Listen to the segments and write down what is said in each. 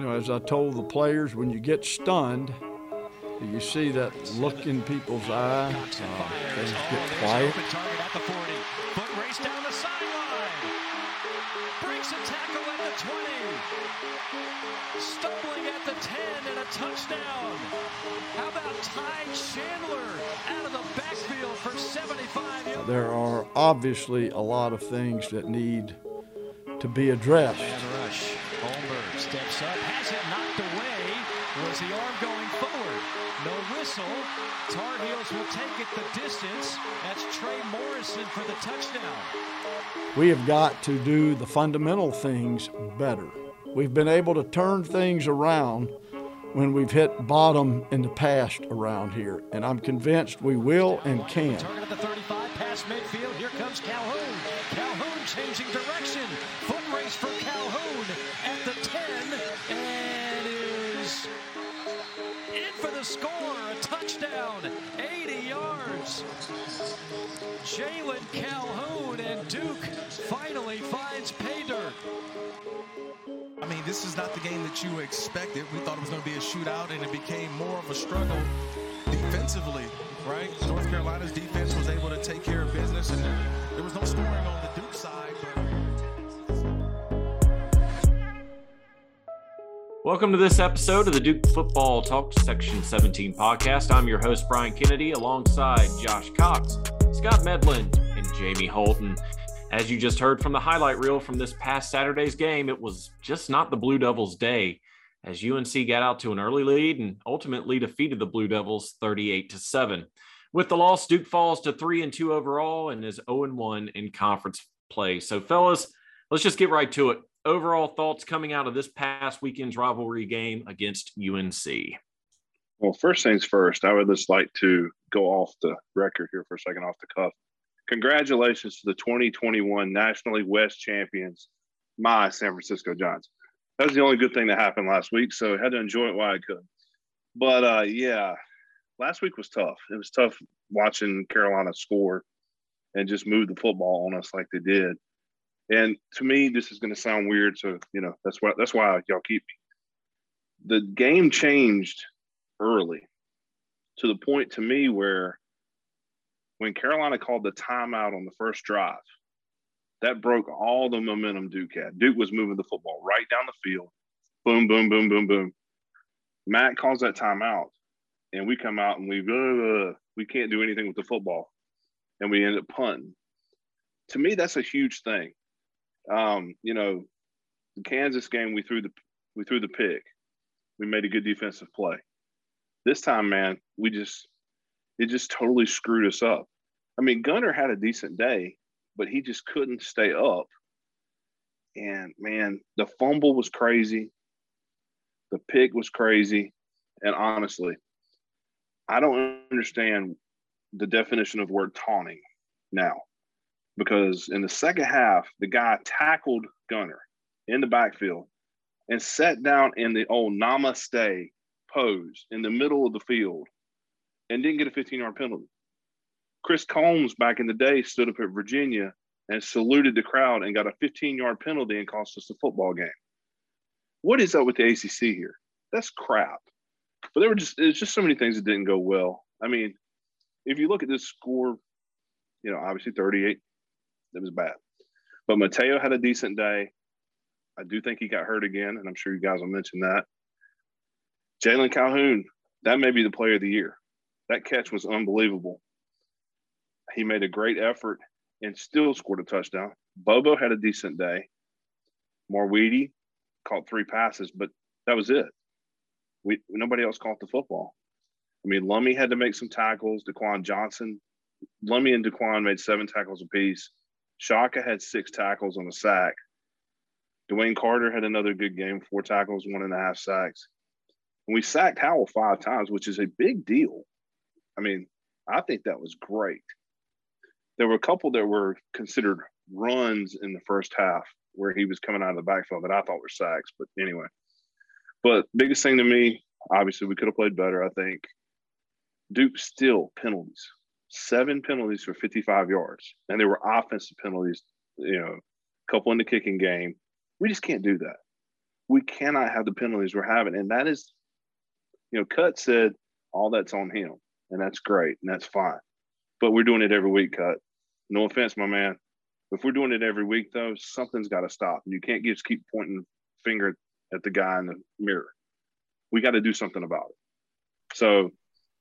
you know, as I told the players, when you get stunned, you see that look in people's eye. Uh, things get quiet. Foot race down the sideline. Breaks a tackle at the 20. Stumbling at the 10 and a touchdown. How about Ty Chandler out of the backfield for 75 yards? There are obviously a lot of things that need to be addressed. We have got to do the fundamental things better. We've been able to turn things around when we've hit bottom in the past around here, and I'm convinced we will and can. Shootout, and it became more of a struggle defensively, right? North Carolina's defense was able to take care of business, and there was no scoring on the Duke side. Welcome to this episode of the Duke Football Talk Section 17 podcast. I'm your host, Brian Kennedy, alongside Josh Cox, Scott Medlin, and Jamie Holton. As you just heard from the highlight reel from this past Saturday's game, it was just not the Blue Devils' day as UNC got out to an early lead and ultimately defeated the Blue Devils 38 to 7. With the loss, Duke falls to 3 and 2 overall and is 0 and 1 in conference play. So fellas, let's just get right to it. Overall thoughts coming out of this past weekend's rivalry game against UNC. Well, first things first, I would just like to go off the record here for a second, off the cuff congratulations to the 2021 National League West champions, my San Francisco Giants. That was the only good thing that happened last week, so I had to enjoy it while I could. But uh, yeah, last week was tough. It was tough watching Carolina score and just move the football on us like they did. And to me, this is going to sound weird, so you know that's why that's why y'all keep me. The game changed early to the point to me where when Carolina called the timeout on the first drive, that broke all the momentum Duke had. Duke was moving the football right down the field. Boom, boom, boom, boom, boom. Mack calls that timeout, and we come out and we uh, we can't do anything with the football, and we end up punting. To me, that's a huge thing. Um, you know, the Kansas game we threw the we threw the pick. We made a good defensive play. This time, man, we just it just totally screwed us up. I mean, Gunnar had a decent day, but he just couldn't stay up. And man, the fumble was crazy. The pick was crazy. And honestly, I don't understand the definition of word taunting now because in the second half, the guy tackled Gunnar in the backfield and sat down in the old namaste pose in the middle of the field and didn't get a 15 yard penalty. Chris Combs back in the day stood up at Virginia and saluted the crowd and got a 15 yard penalty and cost us a football game. What is up with the ACC here? That's crap. But there were just it's just so many things that didn't go well. I mean, if you look at this score, you know, obviously 38, it was bad. But Mataeo had a decent day. I do think he got hurt again, and I'm sure you guys will mention that. Jalon Calhoun, that may be the player of the year that catch was unbelievable. He made a great effort and still scored a touchdown. Bobo had a decent day. Morweedy caught three passes, but that was it. We nobody else caught the football. I mean, Lummie had to make some tackles. Daquan Johnson, Lummie and Daquan made seven tackles apiece. Shaka had six tackles on a sack. DeWayne Carter had another good game, four tackles, one and a half sacks. And we sacked Howell five times, which is a big deal. I mean, I think that was great. There were a couple that were considered runs in the first half where he was coming out of the backfield that I thought were sacks. But anyway, but biggest thing to me, obviously, we could have played better. I think Duke still penalties, seven penalties for 55 yards, and there were offensive penalties. You know, a couple in the kicking game. We just can't do that. we cannot have the penalties we're having. And that is, you know, Cut said all that's on him, and that's great and that's fine. But we're doing it every week, Cut. No offense, my man. If we're doing it every week, though, something's got to stop. You can't just keep pointing finger at the guy in the mirror. We got to do something about it. So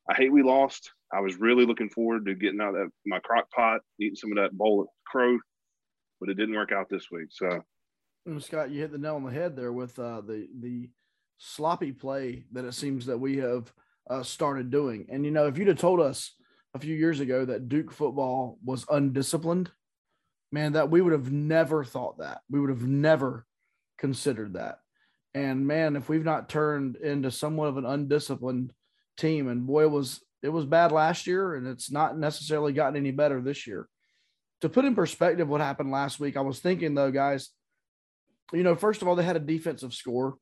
I hate we lost. I was really looking forward to getting out of my crock pot, eating some of that bowl of crow, but it didn't work out this week. So, Scott, you hit the nail on the head there with uh, the the sloppy play that it seems that we have uh, started doing. And you know, if you'd have told us a few years ago that Duke football was undisciplined, man, that we would have never thought that. We would have never considered that. And man, if we've not turned into somewhat of an undisciplined team, and boy, it was it was bad last year, and it's not necessarily gotten any better this year. To put in perspective what happened last week, I was thinking though, guys, you know, first of all, they had a defensive score,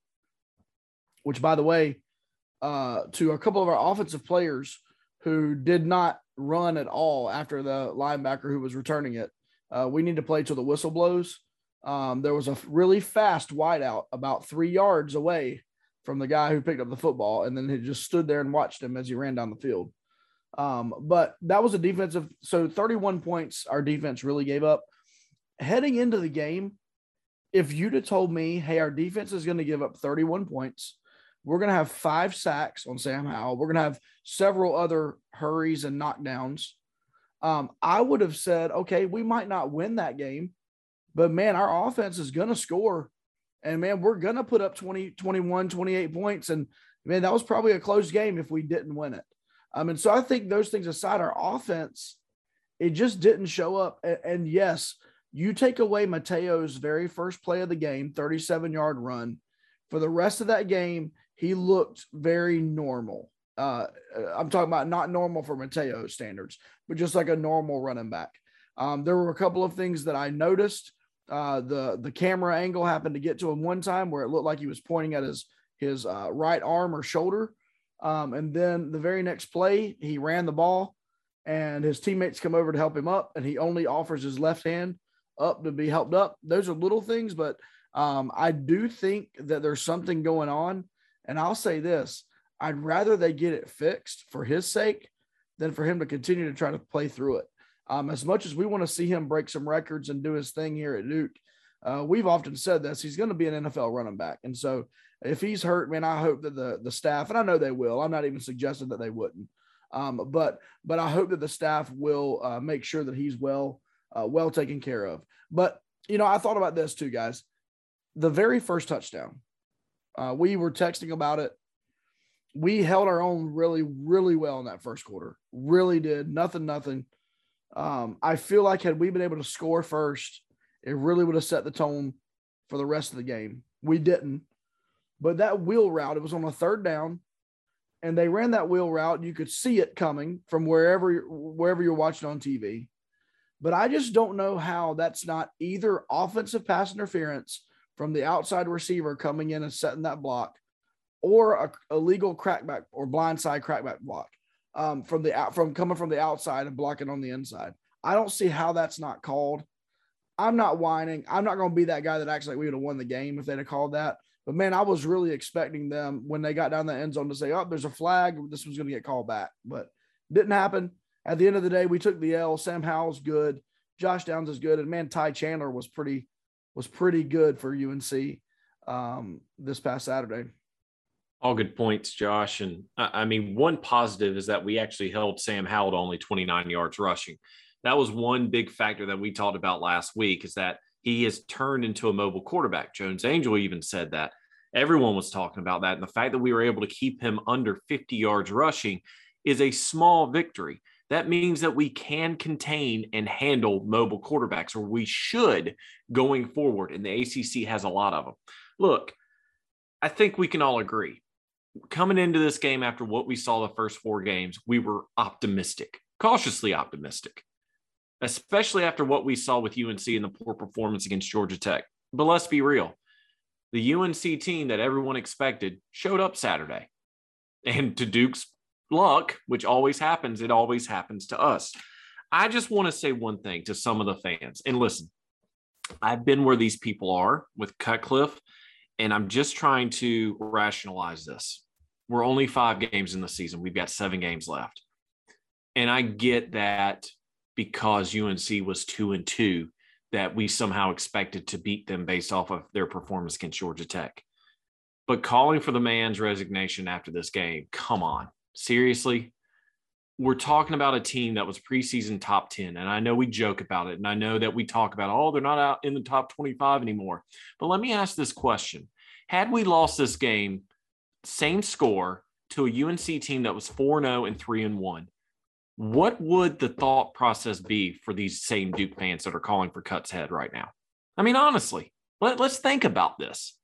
which by the way, uh, to a couple of our offensive players who did not run at all after the linebacker who was returning it. Uh, we need to play till the whistle blows. Um, there was a really fast wideout about three yards away from the guy who picked up the football, and then he just stood there and watched him as he ran down the field. Um, but that was a defensive. So 31 points our defense really gave up. Heading into the game, if you'd have told me, hey, our defense is going to give up 31 points, we're going to have five sacks on Sam Howell. We're going to have several other hurries and knockdowns. Um, I would have said, okay, we might not win that game, but man, our offense is going to score. And man, we're going to put up 20, 21, 28 points. And man, that was probably a close game if we didn't win it. Um, and so I think those things aside, our offense, it just didn't show up. And, and yes, you take away Mataeo's very first play of the game, 37 yard run. For the rest of that game, he looked very normal. Uh, I'm talking about not normal for Mataeo standards, but just like a normal running back. Um, there were a couple of things that I noticed. Uh, the the camera angle happened to get to him one time where it looked like he was pointing at his his uh, right arm or shoulder, um, and then the very next play he ran the ball, and his teammates come over to help him up, and he only offers his left hand up to be helped up. Those are little things, but um, I do think that there's something going on and I'll say this I'd rather they get it fixed for his sake than for him to continue to try to play through it. Um, as much as we want to see him break some records and do his thing here at Duke, uh, we've often said this he's going to be an NFL running back. And so if he's hurt, man, I hope that the, the staff, and I know they will, I'm not even suggesting that they wouldn't. Um, but but I hope that the staff will uh, make sure that he's well uh, well taken care of. But you know, I thought about this too, guys. The very first touchdown, uh, we were texting about it. We held our own really, really well in that first quarter. Really did. Nothing, nothing. Um, I feel like had we been able to score first, it really would have set the tone for the rest of the game. We didn't. But that wheel route, it was on a third down, and they ran that wheel route. You could see it coming from wherever wherever you're watching on TV. But I just don't know how that's not either offensive pass interference from the outside receiver coming in and setting that block, or a, a legal crackback or blindside crackback block um, from the out from coming from the outside and blocking on the inside. I don't see how that's not called. I'm not whining. I'm not going to be that guy that acts like we would have won the game if they'd have called that. But man, I was really expecting them when they got down the end zone to say, "Oh, there's a flag. This was going to get called back," but didn't happen. At the end of the day, we took the L. Sam Howell's good. Josh Downs is good, and man, Ty Chandler was pretty was pretty good for UNC um, this past Saturday. All good points, Josh. And I mean, one positive is that we actually held Sam Howell to only 29 yards rushing. That was one big factor that we talked about last week is that he has turned into a mobile quarterback. Jones Angell even said that. Everyone was talking about that. And the fact that we were able to keep him under 50 yards rushing is a small victory that means that we can contain and handle mobile quarterbacks, or we should going forward. And the ACC has a lot of them. Look, I think we can all agree. Coming into this game after what we saw the first four games, we were optimistic, cautiously optimistic, especially after what we saw with UNC and the poor performance against Georgia Tech. But let's be real the UNC team that everyone expected showed up Saturday. And to Duke's luck, which always happens, it always happens to us. I just want to say one thing to some of the fans. And listen, I've been where these people are with Cutcliffe, And I'm just trying to rationalize this. We're only five games in the season. We've got seven games left. And I get that because UNC was two and two, that we somehow expected to beat them based off of their performance against Georgia Tech. But calling for the man's resignation after this game, come on, seriously? We're talking about a team that was preseason top 10. And I know we joke about it. And I know that we talk about, oh, they're not out in the top 25 anymore. But let me ask this question Had we lost this game, same score to a UNC team that was 4 0 and 3 and 1, what would the thought process be for these same Duke fans that are calling for Cut's head right now? I mean, honestly, let, let's think about this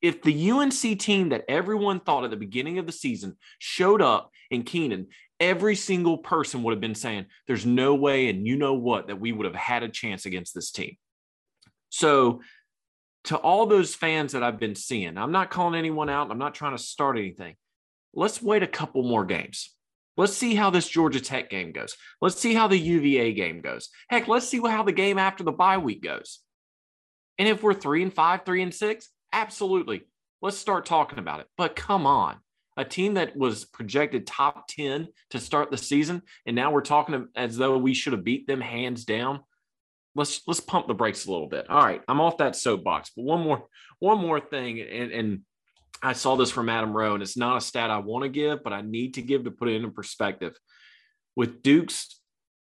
if the UNC team that everyone thought at the beginning of the season showed up in Kenan, every single person would have been saying, There's no way, and you know what, that we would have had a chance against this team. So, to all those fans that I've been seeing, I'm not calling anyone out. I'm not trying to start anything. Let's wait a couple more games. Let's see how this Georgia Tech game goes. Let's see how the UVA game goes. Heck, let's see how the game after the bye week goes. And if we're three and five, three and six, Absolutely. Let's start talking about it. But come on. A team that was projected top 10 to start the season, and now we're talking as though we should have beat them hands down. Let's let's pump the brakes a little bit. All right, I'm off that soapbox. But one more one more thing, and, and I saw this from Adam Rowe, and it's not a stat I want to give, but I need to give to put it into perspective. With Duke's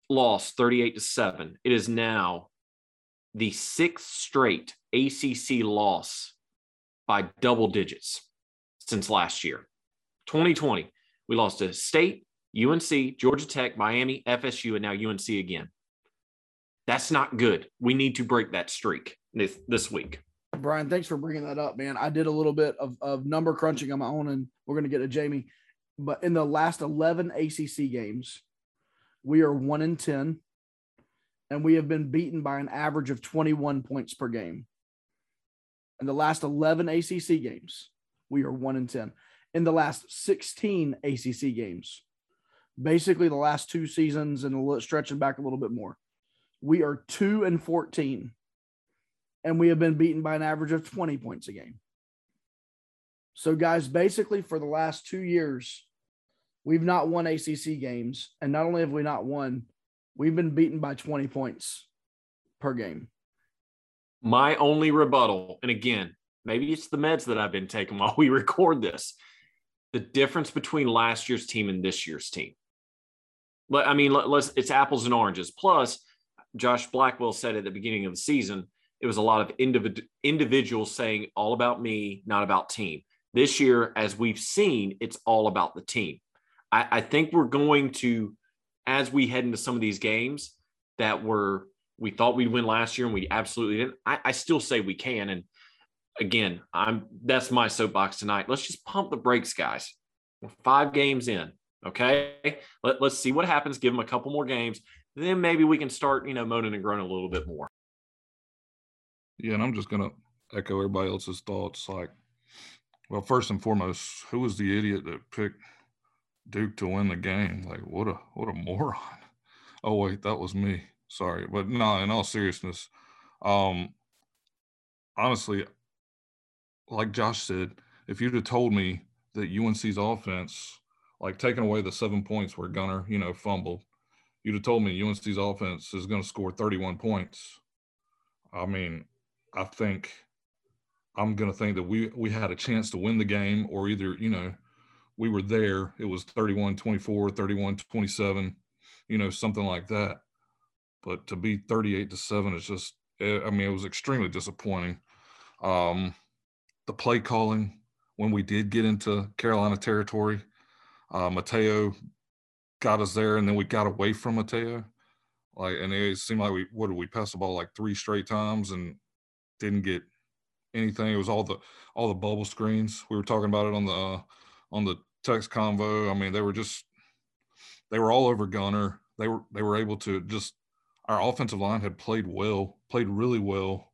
loss 38 to 7, it is now the sixth straight ACC loss by double digits since last year. 2020, we lost to State, UNC, Georgia Tech, Miami, FSU, and now UNC again. That's not good. We need to break that streak this, this week. Brian, thanks for bringing that up, man. I did a little bit of, of number crunching on my own, and we're going to get to Jamie. But in the last 11 ACC games, we are 1 in 10, and we have been beaten by an average of 21 points per game. In the last 11 ACC games, we are 1 in 10. In the last 16 ACC games, basically the last two seasons and stretching back a little bit more, we are 2 and 14. And we have been beaten by an average of 20 points a game. So, guys, basically for the last two years, we've not won ACC games. And not only have we not won, we've been beaten by 20 points per game. My only rebuttal, and again, maybe it's the meds that I've been taking while we record this, the difference between last year's team and this year's team. I mean, let's it's apples and oranges. Plus, Josh Blackwell said at the beginning of the season, it was a lot of individ- individuals saying all about me, not about team. This year, as we've seen, it's all about the team. I, I think we're going to, as we head into some of these games that were we thought we'd win last year and we absolutely didn't. I, I still say we can. And again, I'm that's my soapbox tonight. Let's just pump the brakes, guys. We're five games in. Okay. Let, let's see what happens. Give them a couple more games. Then maybe we can start, you know, moaning and groaning a little bit more. Yeah, and I'm just gonna echo everybody else's thoughts. Like, well, first and foremost, who was the idiot that picked Duke to win the game? Like, what a what a moron. Oh wait, that was me. Sorry, but no. In all seriousness, um, honestly, like Josh said, if you'd have told me that UNC's offense, like taking away the seven points where Gunnar, you know, fumbled, you'd have told me UNC's offense is going to score 31 points. I mean, I think I'm going to think that we we had a chance to win the game, or either you know, we were there. It was 31 24, 31 27, you know, something like that. But to be 38 to 7 is just, eh, I mean, it was extremely disappointing. Um, the play calling, when we did get into Carolina territory, uh, Mataeo got us there and then we got away from Mataeo. Like, and it seemed like we, what did we pass the ball like three straight times and didn't get anything. It was all the, all the bubble screens. We were talking about it on the, uh, on the text convo. I mean, they were just, they were all over Gunnar. They were, they were able to just our offensive line had played well, played really well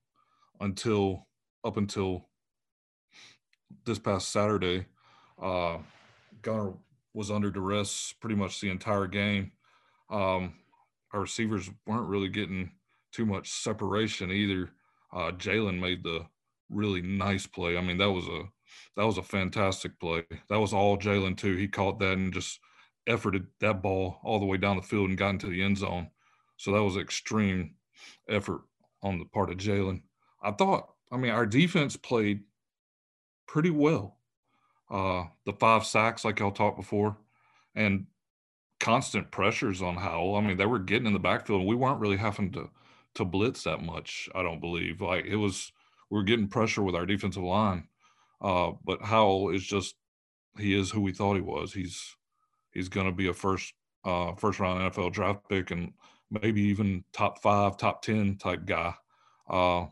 until up until this past Saturday. Uh, Gunnar was under duress pretty much the entire game. Um, our receivers weren't really getting too much separation either. Uh, Jalon made the really nice play. I mean, that was a that was a fantastic play. That was all Jalon too. He caught that and just efforted that ball all the way down the field and got into the end zone. So that was extreme effort on the part of Jalon. I thought, I mean, our defense played pretty well. Uh, the five sacks, like y'all talked before, and constant pressures on Howell. I mean, they were getting in the backfield, and we weren't really having to to blitz that much. I don't believe. Like it was, we were getting pressure with our defensive line. Uh, but Howell is just he is who we thought he was. He's he's going to be a first uh, first round NFL draft pick and maybe even top five, top ten type guy. Uh,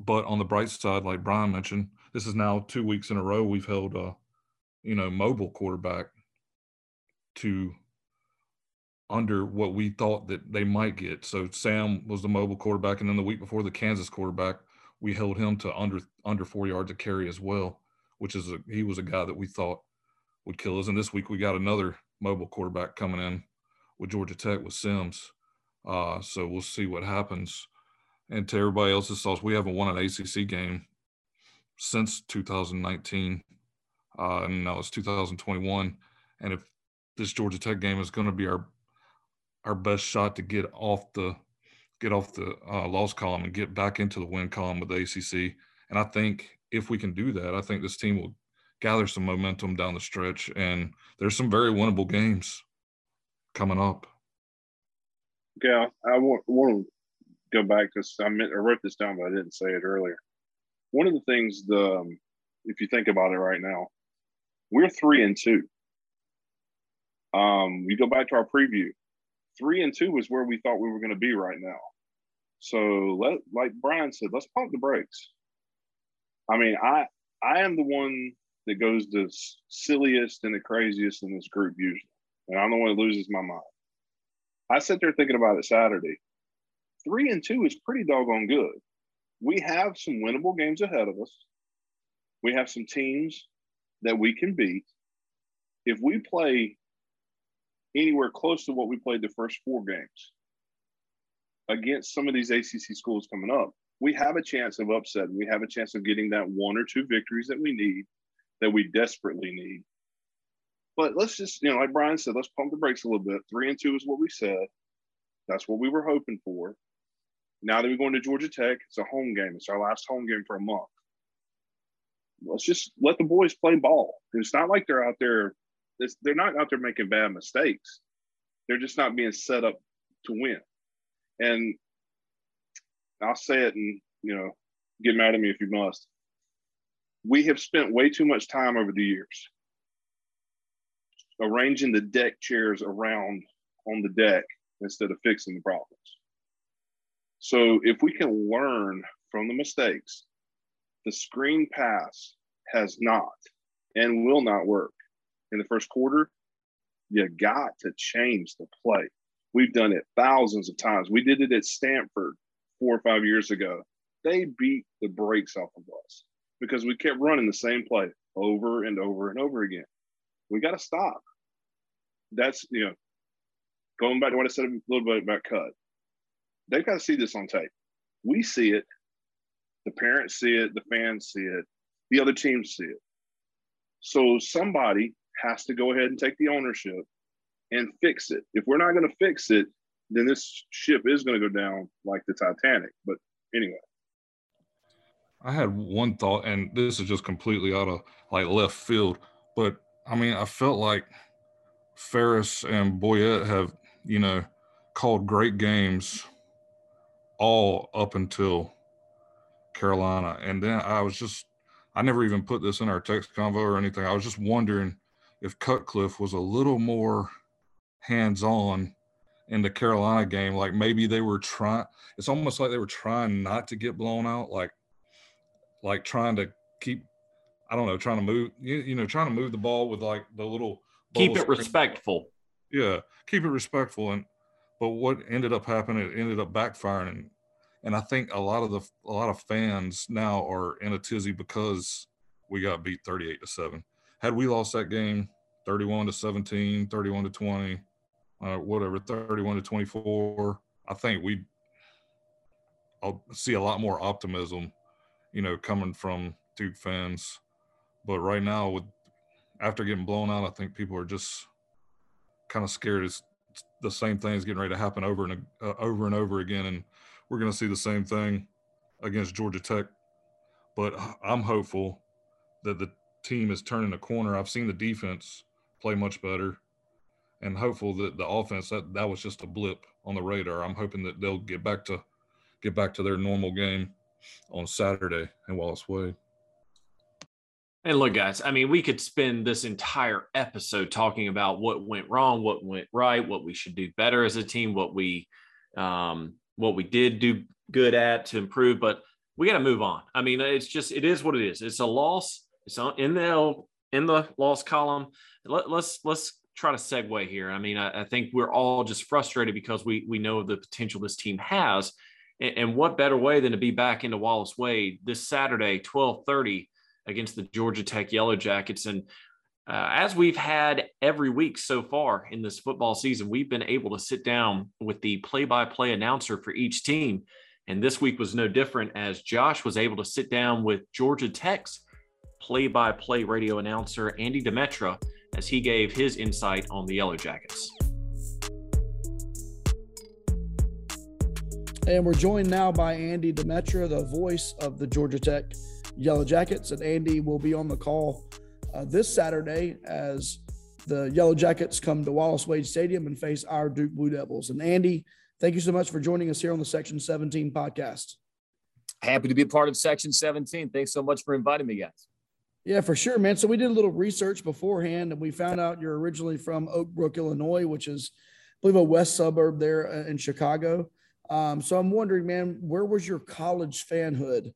but on the bright side, like Brian mentioned, this is now two weeks in a row we've held a you know mobile quarterback to under what we thought that they might get. So Sam was the mobile quarterback, and then the week before the Kansas quarterback, we held him to under under four yards of carry as well, which is a he was a guy that we thought would kill us. And this week we got another mobile quarterback coming in with Georgia Tech with Sims. Uh, so we'll see what happens. And to everybody else's thoughts, we haven't won an ACC game since 2019, uh, and now it's 2021. And if this Georgia Tech game is going to be our our best shot to get off the get off the uh, loss column and get back into the win column with the ACC. And I think if we can do that, I think this team will gather some momentum down the stretch. And there's some very winnable games coming up. Yeah, I want, want to go back because I meant I wrote this down, but I didn't say it earlier. One of the things, the um, if you think about it right now, we're three and two. Um, you go back to our preview three and two is where we thought we were going to be right now. So let like Brian said, let's pump the brakes. I mean, I I am the one that goes the silliest and the craziest in this group usually, and I'm the one who loses my mind. I sit there thinking about it Saturday. Three and two is pretty doggone good. We have some winnable games ahead of us. We have some teams that we can beat. If we play anywhere close to what we played the first four games against some of these ACC schools coming up, we have a chance of upsetting. We have a chance of getting that one or two victories that we need, that we desperately need. But let's just, you know, like Brian said, let's pump the brakes a little bit. Three and two is what we said. That's what we were hoping for. Now that we're going to Georgia Tech, it's a home game. It's our last home game for a month. Let's just let the boys play ball. It's not like they're out there they're not out there making bad mistakes. They're just not being set up to win. And I'll say it and, you know, get mad at me if you must. We have spent way too much time over the years arranging the deck chairs around on the deck instead of fixing the problems. So if we can learn from the mistakes, the screen pass has not and will not work in the first quarter, you got to change the play. We've done it thousands of times. We did it at Stanford four or five years ago. They beat the brakes off of us because we kept running the same play over and over and over again. We got to stop. That's, you know, going back to what I said a little bit about cut. They've got to see this on tape. We see it. The parents see it. The fans see it. The other teams see it. So somebody has to go ahead and take the ownership and fix it. If we're not going to fix it, then this ship is going to go down like the Titanic. But anyway. I had one thought, and this is just completely out of like left field, but I mean, I felt like Faris and Boyette have, you know, called great games all up until Carolina. And then I was just, I never even put this in our text convo or anything. I was just wondering if Cutcliffe was a little more hands on in the Carolina game. Like maybe they were trying, it's almost like they were trying not to get blown out, like, like trying to keep, I don't know, trying to move, you, you know, trying to move the ball with like the little keep it respectful. Yeah, keep it respectful. And but what ended up happening, it ended up backfiring. And, and I think a lot of the a lot of fans now are in a tizzy because we got beat 38 to 7 had we lost that game 31 to 17, 31 to 20, uh, whatever, 31 to 24, I think we'd I'll see a lot more optimism you know, coming from Duke fans. But right now, with after getting blown out, I think people are just kind of scared. It's the same thing is getting ready to happen over and uh, over and over again, and we're going to see the same thing against Georgia Tech. But I'm hopeful that the team is turning a corner. I've seen the defense play much better, and hopeful that the offense that that was just a blip on the radar. I'm hoping that they'll get back to get back to their normal game on Saturday in Wallace Wade. And look, guys, I mean, we could spend this entire episode talking about what went wrong, what went right, what we should do better as a team, what we um, what we did do good at to improve, but we got to move on. I mean, it's just it is what it is. It's a loss. It's in the L, in the loss column. Let, us let's, let's try to segue here. I mean, I, I, think we're all just frustrated because we we know the potential this team has, and, and what better way than to be back into Wallace Wade this Saturday, twelve thirty against the Georgia Tech Yellow Jackets. And uh, as we've had every week so far in this football season, we've been able to sit down with the play by play announcer for each team. And this week was no different as Josh was able to sit down with Georgia Tech's play by play radio announcer, Andy Demetra, as he gave his insight on the Yellow Jackets. And we're joined now by Andy Demetra, the voice of the Georgia Tech Yellow Jackets. And Andy will be on the call uh, this Saturday as the Yellow Jackets come to Wallace Wade Stadium and face our Duke Blue Devils. And Andy, thank you so much for joining us here on the Section 17 podcast. Happy to be a part of Section 17. Thanks so much for inviting me, guys. Yeah, for sure, man. So we did a little research beforehand, and we found out you're originally from Oak Brook, Illinois, which is, I believe, a west suburb there uh, in Chicago. Um, so I'm wondering, man, where was your college fanhood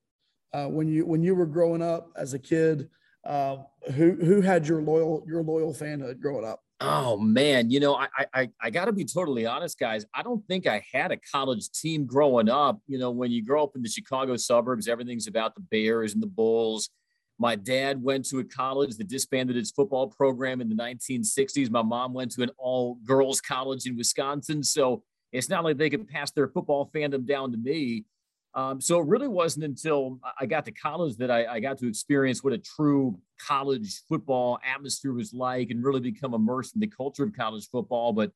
uh, when you when you were growing up as a kid? Uh, who who had your loyal your loyal fanhood growing up? Oh man, you know, I I I got to be totally honest, guys. I don't think I had a college team growing up. You know, when you grow up in the Chicago suburbs, everything's about the Bears and the Bulls. My dad went to a college that disbanded its football program in the 1960s. My mom went to an all girls college in Wisconsin. So it's not like they could pass their football fandom down to me. Um, so it really wasn't until I got to college that I, I, got to experience what a true college football atmosphere was like and really become immersed in the culture of college football. But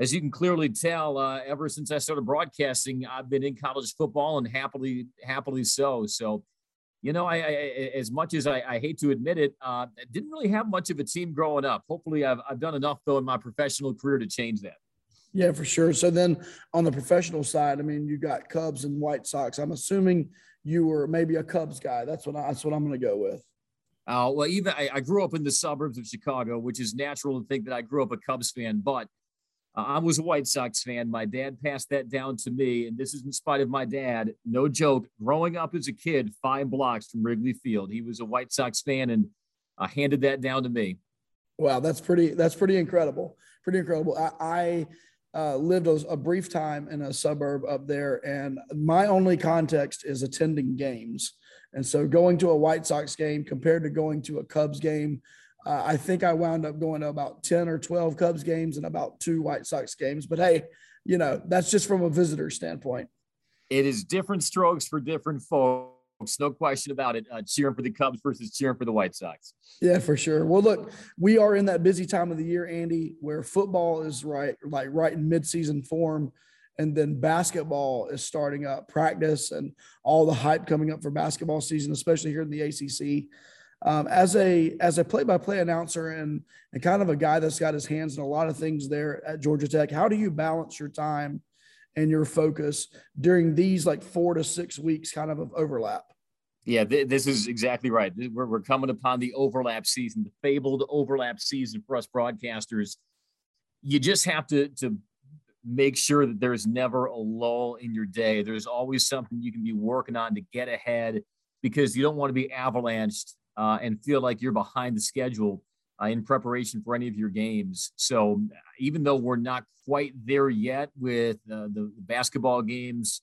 as you can clearly tell, uh, ever since I started broadcasting, I've been in college football and happily, happily so. So, you know, I, I as much as I, I, hate to admit it, uh, I didn't really have much of a team growing up. Hopefully, I've, I've done enough though in my professional career to change that. Yeah, for sure. So then on the professional side, I mean, you got Cubs and White Sox. I'm assuming you were maybe a Cubs guy. That's what I, that's what I'm going to go with. Uh, well, even I, I, grew up in the suburbs of Chicago, which is natural to think that I grew up a Cubs fan, but uh, I was a White Sox fan. My dad passed that down to me, and this is in spite of my dad. No joke. Growing up as a kid, five blocks from Wrigley Field, he was a White Sox fan and uh, handed that down to me. Wow, that's pretty. That's pretty incredible. Pretty incredible. I, I uh, lived a, a, brief time in a suburb up there, and my only context is attending games. And so, going to a White Sox game compared to going to a Cubs game, uh, I think I wound up going to about 10 or 12 Cubs games and about two White Sox games. But hey, you know, that's just from a visitor standpoint. It is different strokes for different folks no question about it. Uh, cheering for the Cubs versus cheering for the White Sox. Yeah, for sure. Well, look, we are in that busy time of the year, Andy, where football is right, like right in midseason form, and then basketball is starting up practice and all the hype coming up for basketball season, especially here in the ACC. Um, as a as a play-by-play announcer and and kind of a guy that's got his hands in a lot of things there at Georgia Tech, how do you balance your time and your focus during these like four to six weeks kind of of overlap? Yeah, th- this is exactly right. We're, we're coming upon the overlap season, the fabled overlap season for us broadcasters. You just have to to make sure that there's never a lull in your day. There's always something you can be working on to get ahead because you don't want to be avalanched uh, and feel like you're behind the schedule uh, in preparation for any of your games. So even though we're not quite there yet with uh, the, the basketball games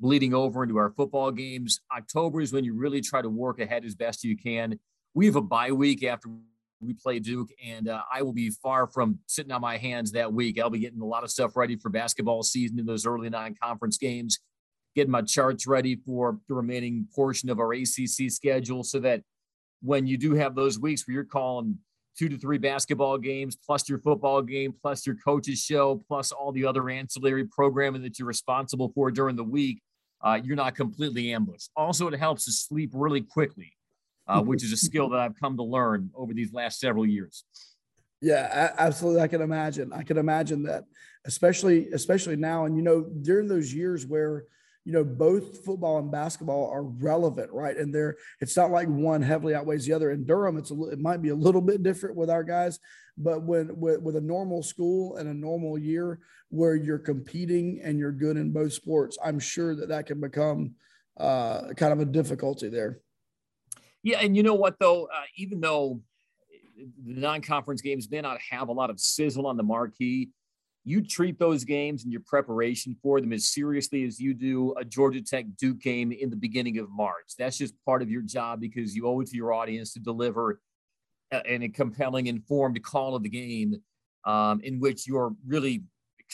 bleeding over into our football games. October is when you really try to work ahead as best you can. We have a bye week after we play Duke, and uh, I will be far from sitting on my hands that week. I'll be getting a lot of stuff ready for basketball season in those early non-conference games. getting my charts ready for the remaining portion of our ACC schedule so that when you do have those weeks where you're calling two to three basketball games, plus your football game, plus your coach's show, plus all the other ancillary programming that you're responsible for during the week, uh, you're not completely ambushed. Also, it helps to sleep really quickly, uh, which is a skill that I've come to learn over these last several years. Yeah, absolutely. I can imagine. I can imagine that, especially especially now. And you know, during those years where you know both football and basketball are relevant right? And they're it's not like one heavily outweighs the other. In durham it's a it might be a little bit different with our guys but when with, with a normal school and a normal year where you're competing and you're good in both sports i'm sure that that can become uh, kind of a difficulty there. Yeah and you know what though? Uh, even though the non-conference games may not have a lot of sizzle on the marquee you treat those games and your preparation for them as seriously as you do a Georgia Tech Duke game in the beginning of March. That's just part of your job because you owe it to your audience to deliver a, a compelling, informed call of the game um, in which you're really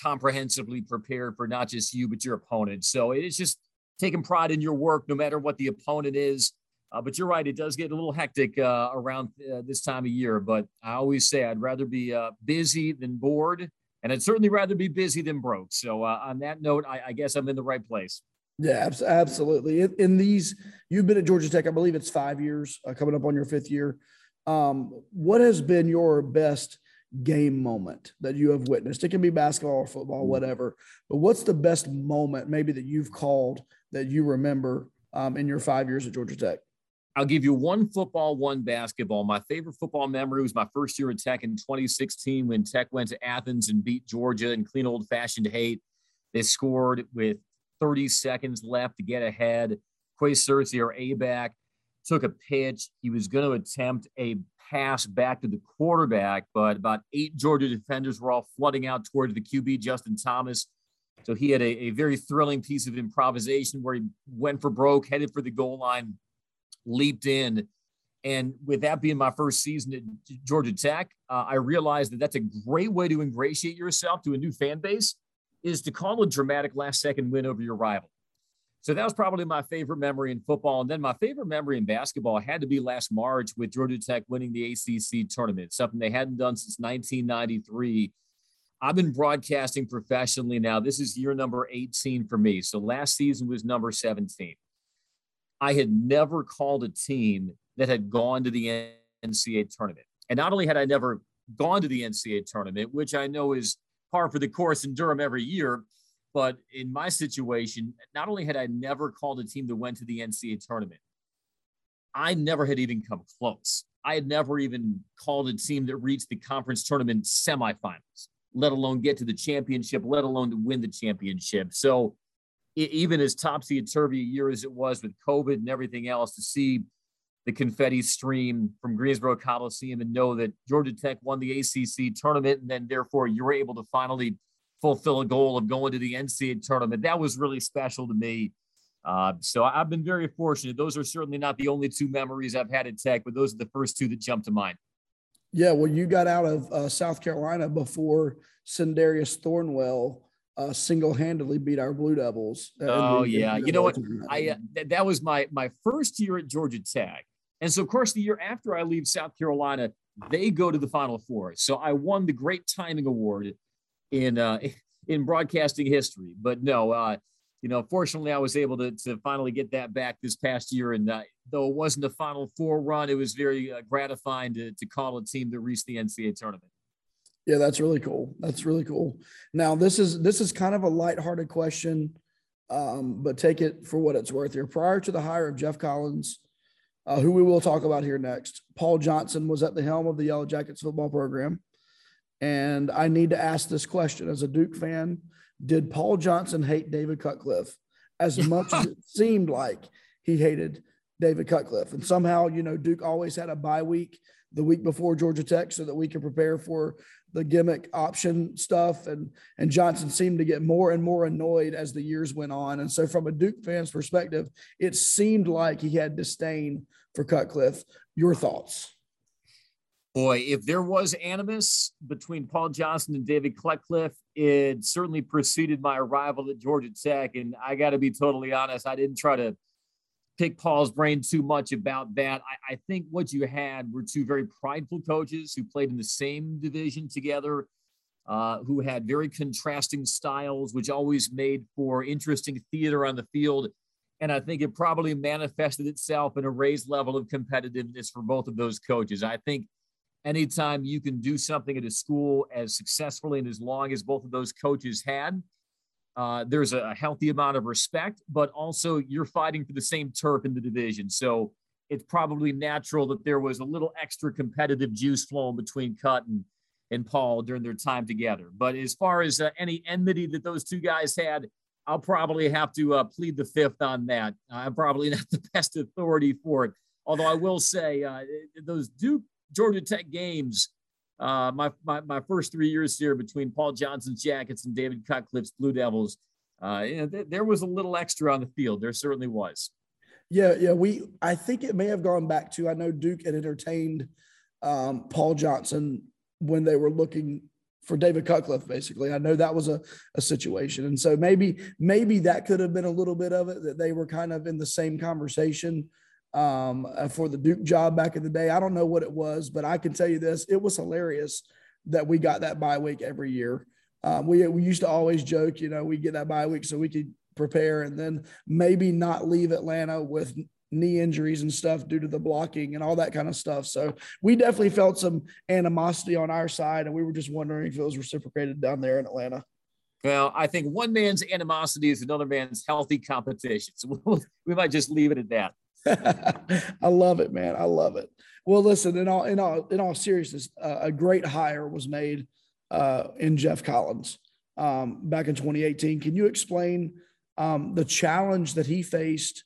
comprehensively prepared for not just you, but your opponent. So it's just taking pride in your work, no matter what the opponent is. Uh, but you're right, it does get a little hectic uh, around uh, this time of year. But I always say I'd rather be uh, busy than bored and I'd certainly rather be busy than broke. So uh, on that note, I, I, guess I'm in the right place. Yeah, absolutely. In, in, these, you've been at Georgia Tech, I believe it's five years, uh, coming up on your fifth year. Um, what has been your best game moment that you have witnessed? It can be basketball or football, mm-hmm. whatever. But what's the best moment maybe that you've called that you remember um, in your five years at Georgia Tech? I'll give you one football, one basketball. My favorite football memory was my first year at Tech in 2016 when Tech went to Athens and beat Georgia in clean old fashioned hate. They scored with 30 seconds left to get ahead. Qua Searcy, our A back, took a pitch. He was going to attempt a pass back to the quarterback, but about eight Georgia defenders were all flooding out towards the QB, Justin Thomas. So he had a, a very thrilling piece of improvisation where he went for broke, headed for the goal line, leaped in. And with that being my first season at Georgia Tech, uh, I realized that that's a great way to ingratiate yourself to a new fan base is to call a dramatic last second win over your rival. So that was probably my favorite memory in football. And then my favorite memory in basketball had to be last March with Georgia Tech winning the ACC tournament, something they hadn't done since 1993. I've been broadcasting professionally now. This is year number 18 for me. So last season was number 17. I had never called a team that had gone to the NCAA tournament. And not only had I never gone to the NCAA tournament, which I know is par for the course in Durham every year, but in my situation, not only had I never called a team that went to the NCAA tournament, I never had even come close. I had never even called a team that reached the conference tournament semifinals, let alone get to the championship, let alone to win the championship. So even as topsy turvy a year as it was with COVID and everything else, to see the confetti stream from Greensboro Coliseum and know that Georgia Tech won the ACC tournament, and then therefore you were able to finally fulfill a goal of going to the NCAA tournament. That was really special to me. Uh, so I've been very fortunate. Those are certainly not the only two memories I've had at Tech, but those are the first two that jump to mind. Yeah, well, you got out of uh, South Carolina before Sindarius Thornwell uh, single-handedly beat our Blue Devils. Oh the, yeah, you know what? I uh, th- that was my my first year at Georgia Tech, and so of course the year after I leave South Carolina, they go to the Final Four. So I won the Great Timing Award in uh, in broadcasting history. But no, uh, you know, fortunately I was able to to finally get that back this past year, and uh, though it wasn't a Final Four run, it was very uh, gratifying to to call a team that reached the NCAA tournament. Yeah, that's really cool. That's really cool. Now, this is this is kind of a lighthearted question, um, but take it for what it's worth here. Prior to the hire of Geoff Collins, uh, who we will talk about here next, Paul Johnson was at the helm of the Yellow Jackets football program. And I need to ask this question as a Duke fan Did Paul Johnson hate David Cutcliffe as much as it seemed like he hated David Cutcliffe? And somehow, you know, Duke always had a bye week the week before Georgia Tech so that we could prepare for the gimmick option stuff. And, and Johnson seemed to get more and more annoyed as the years went on. And so, from a Duke fan's perspective, it seemed like he had disdain for Cutcliffe. Your thoughts? Boy, if there was animus between Paul Johnson and David Cutcliffe, it certainly preceded my arrival at Georgia Tech. And I got to be totally honest, I didn't try to pick Paul's brain too much about that. I, I, think what you had were two very prideful coaches who played in the same division together, uh, who had very contrasting styles, which always made for interesting theater on the field. And I think it probably manifested itself in a raised level of competitiveness for both of those coaches. I think anytime you can do something at a school as successfully and as long as both of those coaches had, uh, there's a healthy amount of respect, but also you're fighting for the same turf in the division. So it's probably natural that there was a little extra competitive juice flowing between Cut and, and Paul during their time together. But as far as uh, any enmity that those two guys had, I'll probably have to uh, plead the fifth on that. I'm probably not the best authority for it. Although I will say uh, those Duke Georgia Tech games, uh, my, my, my first three years here between Paul Johnson's Jackets and David Cutcliffe's Blue Devils, uh, you know, th- there was a little extra on the field. There certainly was. Yeah, yeah. We I think it may have gone back to I know Duke had entertained um, Paul Johnson when they were looking for David Cutcliffe, basically. I know that was a, a situation. And so maybe, maybe that could have been a little bit of it that they were kind of in the same conversation um, uh, for the Duke job back in the day. I don't know what it was, but I can tell you this: it was hilarious that we got that bye week every year. Um, we we used to always joke, you know, we get that bye week so we could prepare and then maybe not leave Atlanta with knee injuries and stuff due to the blocking and all that kind of stuff. So we definitely felt some animosity on our side, and we were just wondering if it was reciprocated down there in Atlanta. Well, I think one man's animosity is another man's healthy competition. So we might just leave it at that. I love it, man. I love it. Well, listen, in all in all in all seriousness, uh, a great hire was made uh, in Geoff Collins um, back in 2018. Can you explain um, the challenge that he faced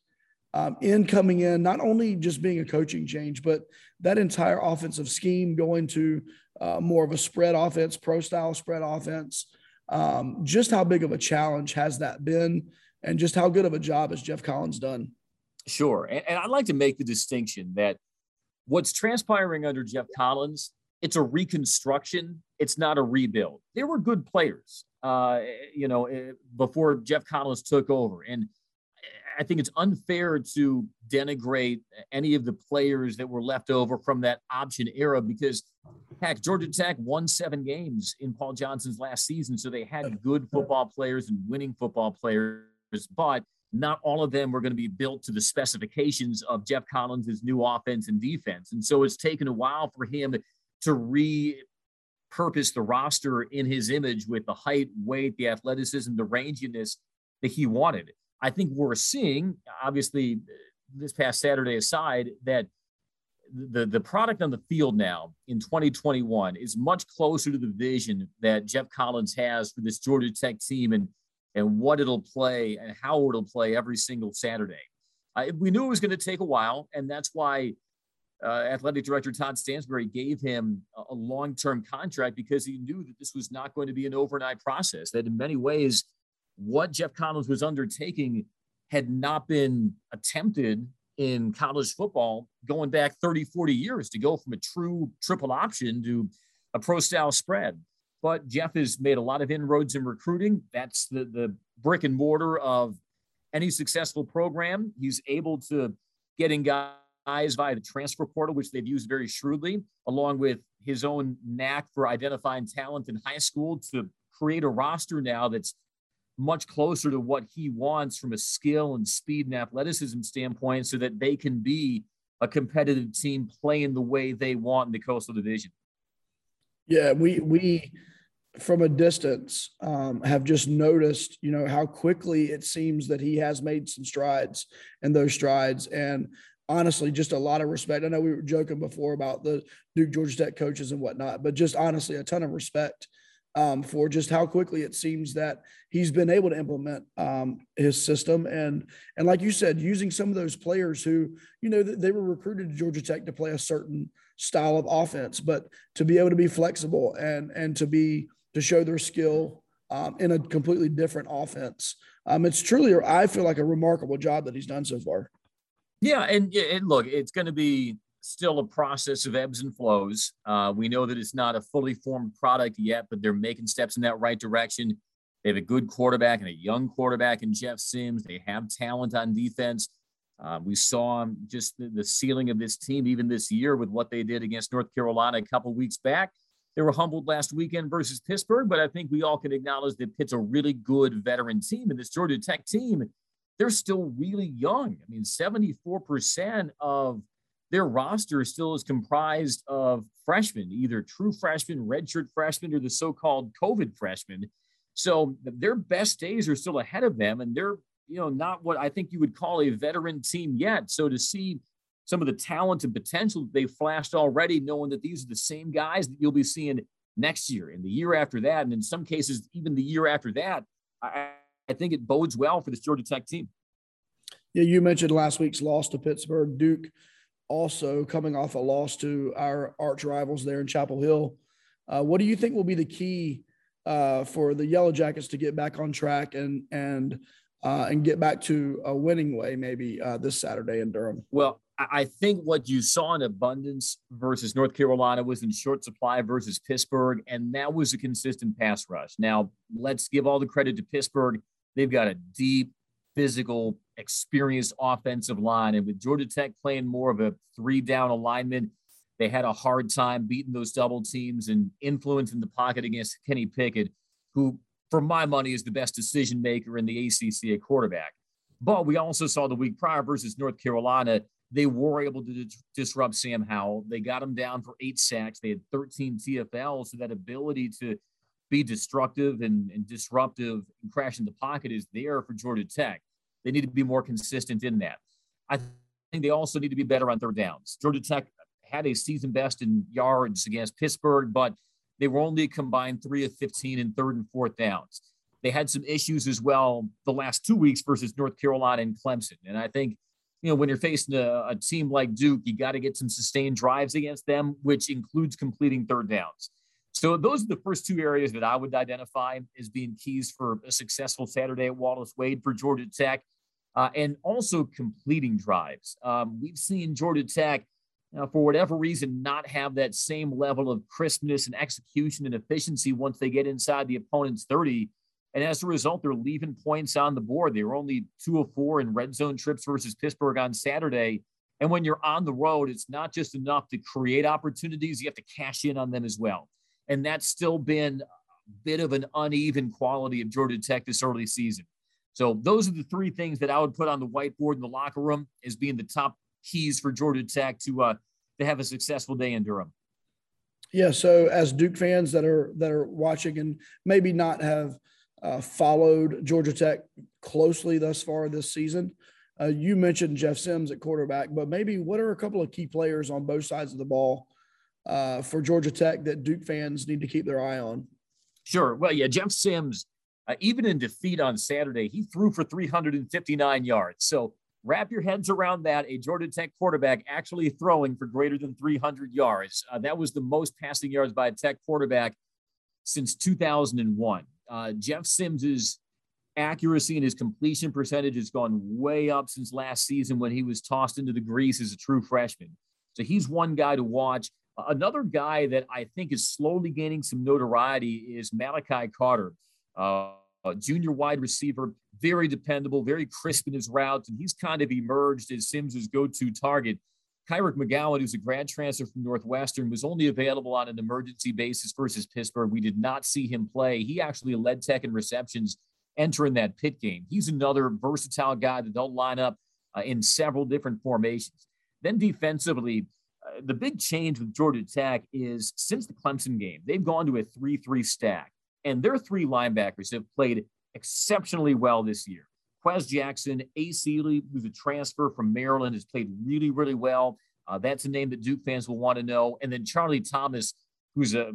um, in coming in, not only just being a coaching change, but that entire offensive scheme going to uh, more of a spread offense, pro style spread offense? Um, just how big of a challenge has that been, and just how good of a job has Geoff Collins done? Sure. And, and I'd like to make the distinction that what's transpiring under Geoff Collins, it's a reconstruction. It's not a rebuild. There were good players, uh, you know, eh, before Geoff Collins took over. And I think it's unfair to denigrate any of the players that were left over from that option era because, heck, Georgia Tech won seven games in Paul Johnson's last season. So they had good football players and winning football players. But not all of them were going to be built to the specifications of Geoff Collins' new offense and defense. And so it's taken a while for him to repurpose the roster in his image with the height, weight, the athleticism, the ranginess that he wanted. I think we're seeing, obviously, this past Saturday aside, that the, the product on the field now in 2021 is much closer to the vision that Geoff Collins has for this Georgia Tech team. And and what it'll play and how it'll play every single Saturday. Uh, we knew it was going to take a while, and that's why uh, athletic director Todd Stansbury gave him a, long term contract because he knew that this was not going to be an overnight process, that in many ways, what Geoff Collins was undertaking had not been attempted in college football going back 30, 40 years to go from a true triple option to a pro style spread. But Geoff has made a lot of inroads in recruiting. That's the, the brick and mortar of any successful program. He's able to getting guys via the transfer portal, which they've used very shrewdly, along with his own knack for identifying talent in high school to create a roster now that's much closer to what he wants from a skill and speed and athleticism standpoint so that they can be a competitive team playing the way they want in the coastal division. Yeah, we we from a distance um, have just noticed, you know, how quickly it seems that he has made some strides and those strides. And honestly, just a lot of respect. I know we were joking before about the Duke Georgia Tech coaches and whatnot, but just honestly, a ton of respect um, for just how quickly it seems that he's been able to implement um, his system and and like you said, using some of those players who you know they were recruited to Georgia Tech to play a certain style of offense, but to be able to be flexible and and to be to show their skill um, in a completely different offense. Um, it's truly, I feel like a remarkable job that he's done so far. Yeah, and, and look, it's going to be still a process of ebbs and flows. Uh, we know that it's not a fully formed product yet, but they're making steps in that right direction. They have a good quarterback and a young quarterback in Jeff Sims. They have talent on defense. Uh, we saw just the, the, ceiling of this team even this year with what they did against North Carolina a couple weeks back. They were humbled last weekend versus Pittsburgh, but I think we all can acknowledge that Pitt's a really good veteran team, and this Georgia Tech team, they're still really young. I mean, 74% of their roster still is comprised of freshmen, either true freshmen, redshirt freshmen, or the so-called COVID freshmen. So their best days are still ahead of them, and they're you know not what I think you would call a veteran team yet. So to see some of the talent and potential that they've flashed already, knowing that these are the same guys that you'll be seeing next year and the year after that, and in some cases even the year after that, I, I think it bodes well for this Georgia Tech team. Yeah, you mentioned last week's loss to Pittsburgh. Duke also coming off a loss to our arch rivals there in Chapel Hill. Uh, what do you think will be the key uh, for the Yellow Jackets to get back on track and and uh, and get back to a winning way maybe uh, this Saturday in Durham? Well, I think what you saw in abundance versus North Carolina was in short supply versus Pittsburgh, and that was a consistent pass rush. Now, let's give all the credit to Pittsburgh. They've got a deep, physical, experienced offensive line. And with Georgia Tech playing more of a three down alignment, they had a hard time beating those double teams and influencing the pocket against Kenny Pickett, who, for my money, is the best decision maker in the ACC at quarterback. But we also saw the week prior versus North Carolina, they were able to disrupt Sam Howell. They got him down for eight sacks. They had 13 TFLs. So that ability to be destructive and, and disruptive and crash in the pocket is there for Georgia Tech. They need to be more consistent in that. I think they also need to be better on third downs. Georgia Tech had a season best in yards against Pittsburgh, but they were only combined three of 15 in third and fourth downs. They had some issues as well the last two weeks versus North Carolina and Clemson. And I think, you know, when you're facing a, a team like Duke, you got to get some sustained drives against them, which includes completing third downs. So those are the first two areas that I would identify as being keys for a successful Saturday at Wallace Wade for Georgia Tech, uh, and also completing drives. Um, we've seen Georgia Tech, for whatever reason, not have that same level of crispness and execution and efficiency once they get inside the opponent's 30. And as a result, they're leaving points on the board. They were only two of four in red zone trips versus Pittsburgh on Saturday. And when you're on the road, it's not just enough to create opportunities, you have to cash in on them as well. And that's still been a bit of an uneven quality of Georgia Tech this early season. So those are the three things that I would put on the whiteboard in the locker room as being the top keys for Georgia Tech to uh, to have a successful day in Durham. Yeah. So as Duke fans that are that are watching and maybe not have uh, followed Georgia Tech closely thus far this season, uh, you mentioned Jeff Sims at quarterback, but maybe what are a couple of key players on both sides of the ball uh, for Georgia Tech that Duke fans need to keep their eye on? Sure. Well, yeah, Jeff Sims, uh, even in defeat on Saturday, he threw for 359 yards. So wrap your heads around that. A Georgia Tech quarterback actually throwing for greater than 300 yards. Uh, that was the most passing yards by a Tech quarterback since 2001. Uh, Jeff Sims's accuracy and his completion percentage has gone way up since last season when he was tossed into the grease as a true freshman. So he's one guy to watch. Another guy that I think is slowly gaining some notoriety is Malachi Carter, uh, a junior wide receiver, very dependable, very crisp in his routes, and he's kind of emerged as Sims's go-to target. Kyric McGowan, who's a grad transfer from Northwestern, was only available on an emergency basis versus Pittsburgh. We did not see him play. He actually led Tech in receptions entering that pit game. He's another versatile guy that they'll line up uh, in several different formations. Then defensively, the big change with Georgia Tech is since the Clemson game, they've gone to a 3 3 stack, and their three linebackers have played exceptionally well this year. Quez Jackson, A. Sealy, who's a transfer from Maryland, has played really, really well. Uh, that's a name that Duke fans will want to know. And then Charlie Thomas, who's a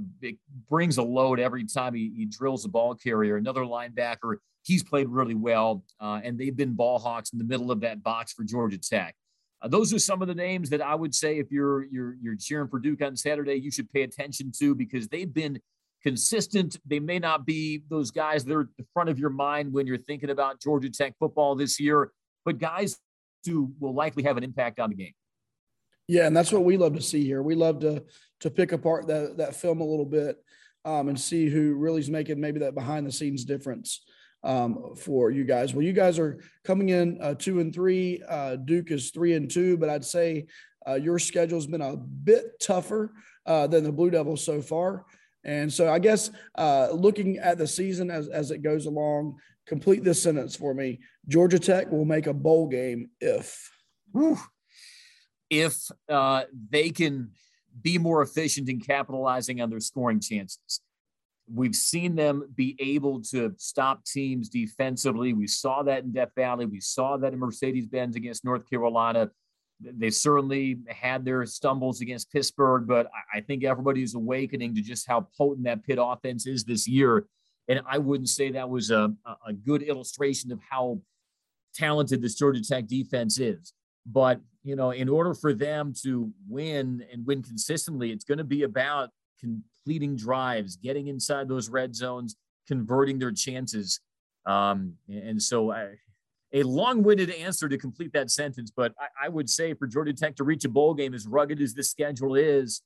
brings a load every time he, he drills a ball carrier. Another linebacker, he's played really well, uh, and they've been ball hawks in the middle of that box for Georgia Tech. Uh, those are some of the names that I would say if you're you're you're cheering for Duke on Saturday, you should pay attention to because they've been consistent. They may not be those guys that are at the front of your mind when you're thinking about Georgia Tech football this year, but guys who will likely have an impact on the game. Yeah, and that's what we love to see here. We love to to pick apart that that film a little bit um, and see who really is making maybe that behind the scenes difference um, for you guys. Well, you guys are coming in uh, two and three. Uh, Duke is three and two, but I'd say uh, your schedule's been a bit tougher uh, than the Blue Devils so far. And so I guess uh, looking at the season as, as it goes along, complete this sentence for me. Georgia Tech will make a bowl game if. Whew. If uh, they can be more efficient in capitalizing on their scoring chances. We've seen them be able to stop teams defensively. We saw that in Death Valley. We saw that in Mercedes Benz against North Carolina. They certainly had their stumbles against Pittsburgh, but I think everybody's awakening to just how potent that Pitt offense is this year. And I wouldn't say that was a, a good illustration of how talented this Georgia Tech defense is. But, you know, in order for them to win and win consistently, it's going to be about completing drives, getting inside those red zones, converting their chances. Um, and so I, a long-winded answer to complete that sentence, but I, I, would say for Georgia Tech to reach a bowl game, as rugged as this schedule is,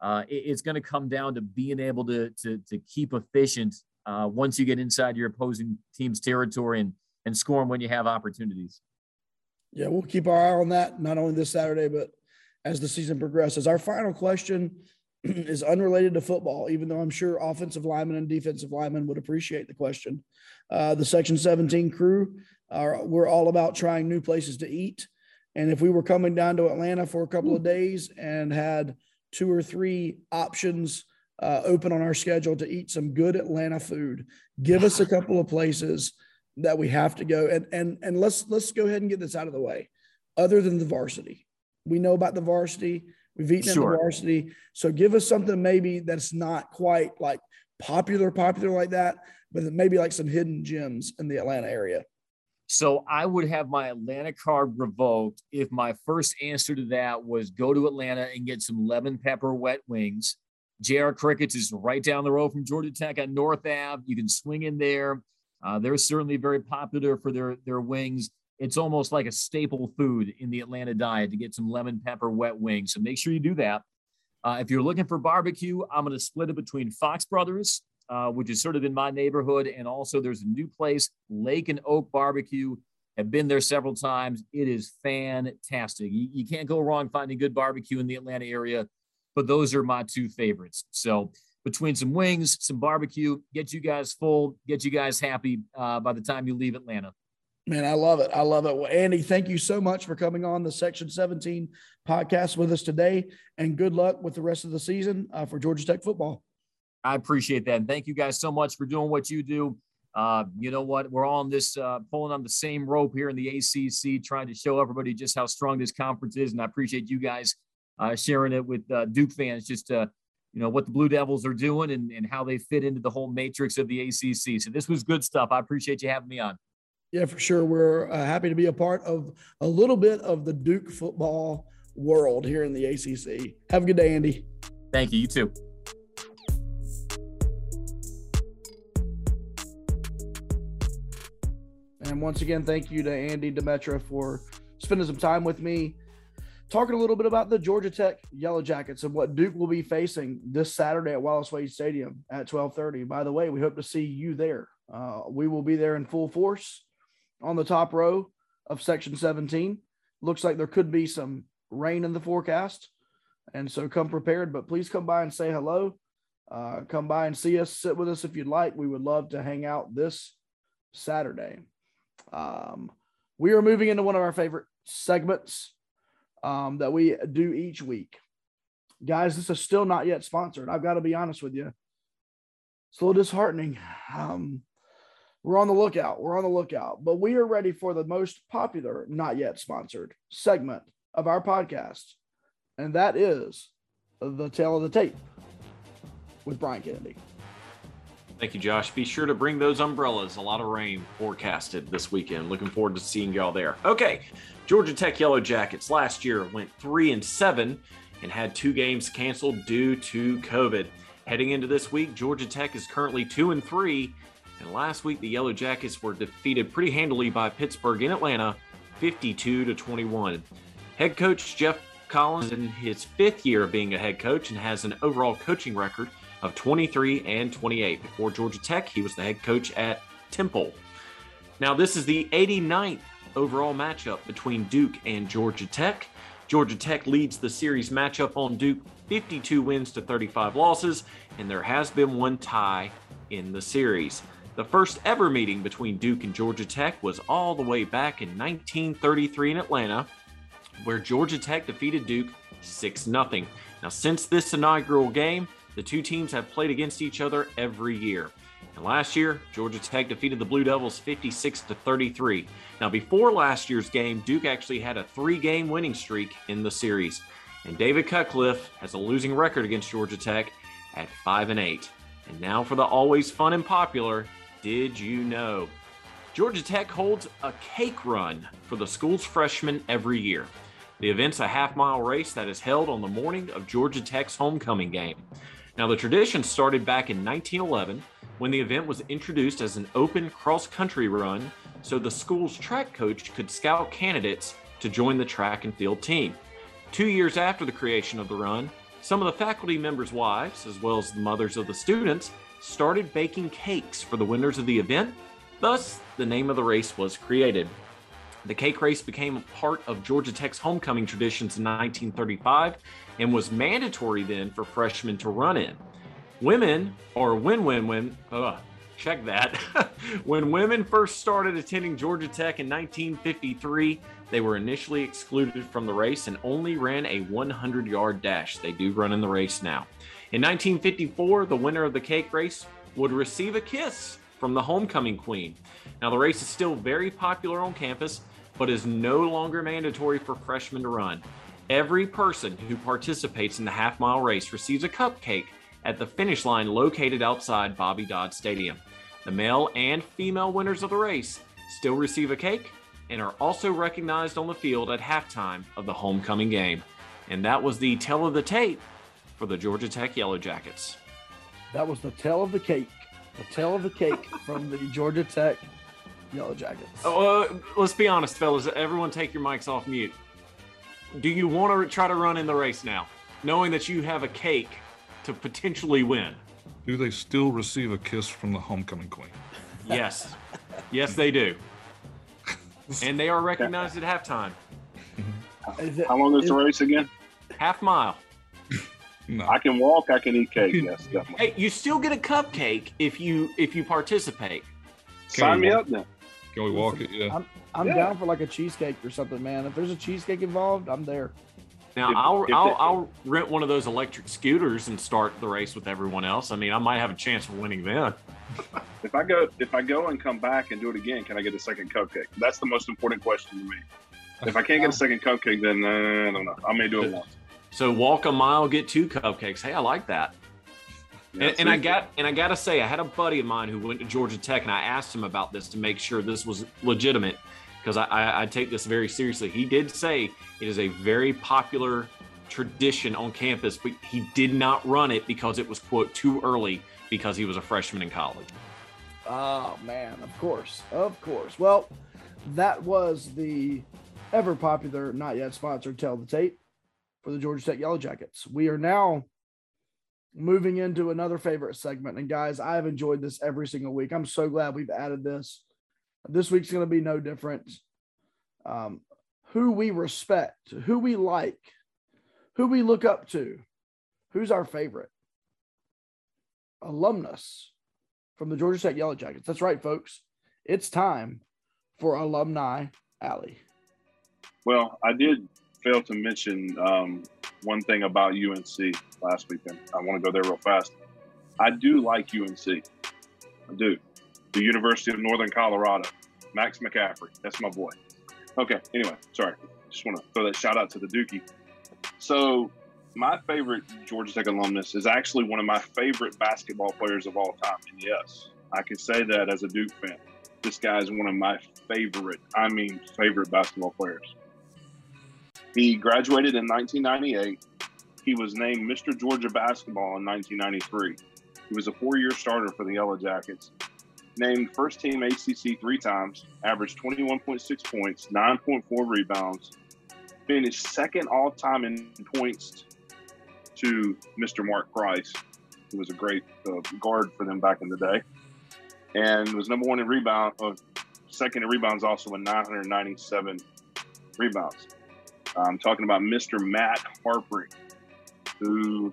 uh, it, it's going to come down to being able to to, to keep efficient uh, once you get inside your opposing team's territory and and score when you have opportunities. Yeah, we'll keep our eye on that not only this Saturday, but as the season progresses. Our final question is unrelated to football, even though I'm sure offensive linemen and defensive linemen would appreciate the question. Uh, the Section 17 crew, are, we're all about trying new places to eat. And if we were coming down to Atlanta for a couple of days and had two or three options uh, open on our schedule to eat some good Atlanta food, give us a couple of places that we have to go. And and and let's let's go ahead and get this out of the way. Other than the varsity, we know about the varsity. We've eaten sure. in the varsity. So give us something maybe that's not quite like popular, popular like that, but maybe like some hidden gems in the Atlanta area. So I would have my Atlanta card revoked if my first answer to that was go to Atlanta and get some lemon pepper wet wings. JR Crickets is right down the road from Georgia Tech on North Ave. You can swing in there. Uh, they're certainly very popular for their their wings. It's almost like a staple food in the Atlanta diet to get some lemon pepper wet wings. So make sure you do that. Uh, if you're looking for barbecue, I'm going to split it between Fox Brothers, uh, which is sort of in my neighborhood, and also there's a new place, Lake and Oak Barbecue. Have been there several times. It is fantastic. You, you can't go wrong finding good barbecue in the Atlanta area, but those are my two favorites. So between some wings, some barbecue, get you guys full, get you guys happy uh, by the time you leave Atlanta. Man, I love it. I love it. Well, Andy, thank you so much for coming on the Section 17 podcast with us today, and good luck with the rest of the season uh, for Georgia Tech football. I appreciate that. And thank you guys so much for doing what you do. Uh, you know what? We're all on this, uh, pulling on the same rope here in the ACC, trying to show everybody just how strong this conference is. And I appreciate you guys uh, sharing it with uh, Duke fans just you know what the Blue Devils are doing and, and how they fit into the whole matrix of the ACC. So this was good stuff. I appreciate you having me on. Yeah, for sure. We're uh, happy to be a part of a little bit of the Duke football world here in the ACC. Have a good day, Andy. Thank you. You too. And once again, thank you to Andy Demetra for spending some time with me talking a little bit about the Georgia Tech Yellow Jackets and what Duke will be facing this Saturday at Wallace Wade Stadium at 12:30. By the way, we hope to see you there. Uh, we will be there in full force on the top row of Section 17. Looks like there could be some rain in the forecast, and so come prepared. But please come by and say hello. Uh, come by and see us. Sit with us if you'd like. We would love to hang out this Saturday. Um, we are moving into one of our favorite segments um, that we do each week. Guys, this is still not yet sponsored. I've got to be honest with you. It's a little disheartening. Um, we're on the lookout. We're on the lookout, but we are ready for the most popular, not yet sponsored segment of our podcast. And that is the tale of the tape with Brian Kennedy. Thank you, Josh. Be sure to bring those umbrellas. A lot of rain forecasted this weekend. Looking forward to seeing y'all there. Okay, Georgia Tech Yellow Jackets last year went three and seven and had two games canceled due to COVID. Heading into this week, Georgia Tech is currently two and three. And last week, the Yellow Jackets were defeated pretty handily by Pittsburgh in Atlanta, 52 to 21. Head coach Geoff Collins in his fifth year of being a head coach and has an overall coaching record of 23 and 28. Before Georgia Tech, he was the head coach at Temple. Now, this is the 89th overall matchup between Duke and Georgia Tech. Georgia Tech leads the series matchup on Duke 52 wins to 35 losses, and there has been one tie in the series. The first ever meeting between Duke and Georgia Tech was all the way back in 1933 in Atlanta, where Georgia Tech defeated Duke 6 0. Now, since this inaugural game, the two teams have played against each other every year. And last year, Georgia Tech defeated the Blue Devils 56 to 33. Now, before last year's game, Duke actually had a three game winning streak in the series. And David Cutcliffe has a losing record against Georgia Tech at 5 and 8. And now for the always fun and popular did you know? Georgia Tech holds a cake run for the school's freshmen every year. The event's a half mile race that is held on the morning of Georgia Tech's homecoming game. Now, the tradition started back in 1911 when the event was introduced as an open cross country run so the school's track coach could scout candidates to join the track and field team. Two years after the creation of the run, some of the faculty members' wives, as well as the mothers of the students, started baking cakes for the winners of the event. Thus, the name of the race was created. The cake race became a part of Georgia Tech's homecoming traditions in 1935 and was mandatory then for freshmen to run in. Women, or when, when, uh, check that. when women first started attending Georgia Tech in 1953, they were initially excluded from the race and only ran a 100 yard dash. They do run in the race now. In 1954, the winner of the cake race would receive a kiss from the homecoming queen. Now, the race is still very popular on campus, but is no longer mandatory for freshmen to run. Every person who participates in the half mile race receives a cupcake at the finish line located outside Bobby Dodd Stadium. The male and female winners of the race still receive a cake and are also recognized on the field at halftime of the homecoming game. And that was the tell of the tape for the Georgia Tech Yellow Jackets. That was the tale of the cake. The tale of the cake from the Georgia Tech Yellow Jackets. Oh, uh, let's be honest, fellas. Everyone, take your mics off mute. Do you want to try to run in the race now, knowing that you have a cake to potentially win? Do they still receive a kiss from the homecoming queen? Yes. yes, they do. And they are recognized at halftime. It, How long is the race again? Half mile. No. I can walk. I can eat cake. Yes, definitely. Hey, you still get a cupcake if you if you participate. Sign me up then. Can we walk it? Yeah. I'm, I'm Yeah. down for like a cheesecake or something, man. If there's a cheesecake involved, I'm there. Now If- I'll if I'll, they- I'll rent one of those electric scooters and start the race with everyone else. I mean, I might have a chance of winning then. If I go, if I go and come back and do it again, can I get a second cupcake? That's the most important question to me. If I can't get a second cupcake, then uh, I don't know. I may do it once. So walk a mile, get two cupcakes. Hey, I like that. Yeah, and, and I got and I got to say, I had a buddy of mine who went to Georgia Tech, and I asked him about this to make sure this was legitimate because I, I, I take this very seriously. He did say it is a very popular tradition on campus, but he did not run it because it was quote too early because he was a freshman in college. Oh man, of course, of course. Well, that was the ever popular, not yet sponsored, tell the tape for the Georgia Tech Yellow Jackets. We are now moving into another favorite segment, and guys, I have enjoyed this every single week. I'm so glad we've added this. This week's going to be no different. Um, who we respect, who we like, who we look up to, who's our favorite alumnus from the Georgia Tech Yellow Jackets. That's right, folks. It's time for Alumni Alley. Well, I did fail to mention um, one thing about UNC last weekend. I want to go there real fast. I do like UNC. I do. The University of Northern Colorado. Max McCaffrey. That's my boy. Okay. Anyway, sorry. Just want to throw that shout out to the Dookie. So, my favorite Georgia Tech alumnus is actually one of my favorite basketball players of all time. And yes, I can say that as a Duke fan. This guy is one of my favorite, I mean, favorite basketball players. He graduated in 1998. He was named Mr. Georgia Basketball in 1993. He was a four year starter for the Yellow Jackets. Named first team ACC three times, averaged 21.6 points, 9.4 rebounds, finished second all time in points to Mr. Mark Price, who was a great uh, guard for them back in the day, and was number one in rebound, uh, second in rebounds also with 997 rebounds. I'm talking about Mr. Matt Harpring, who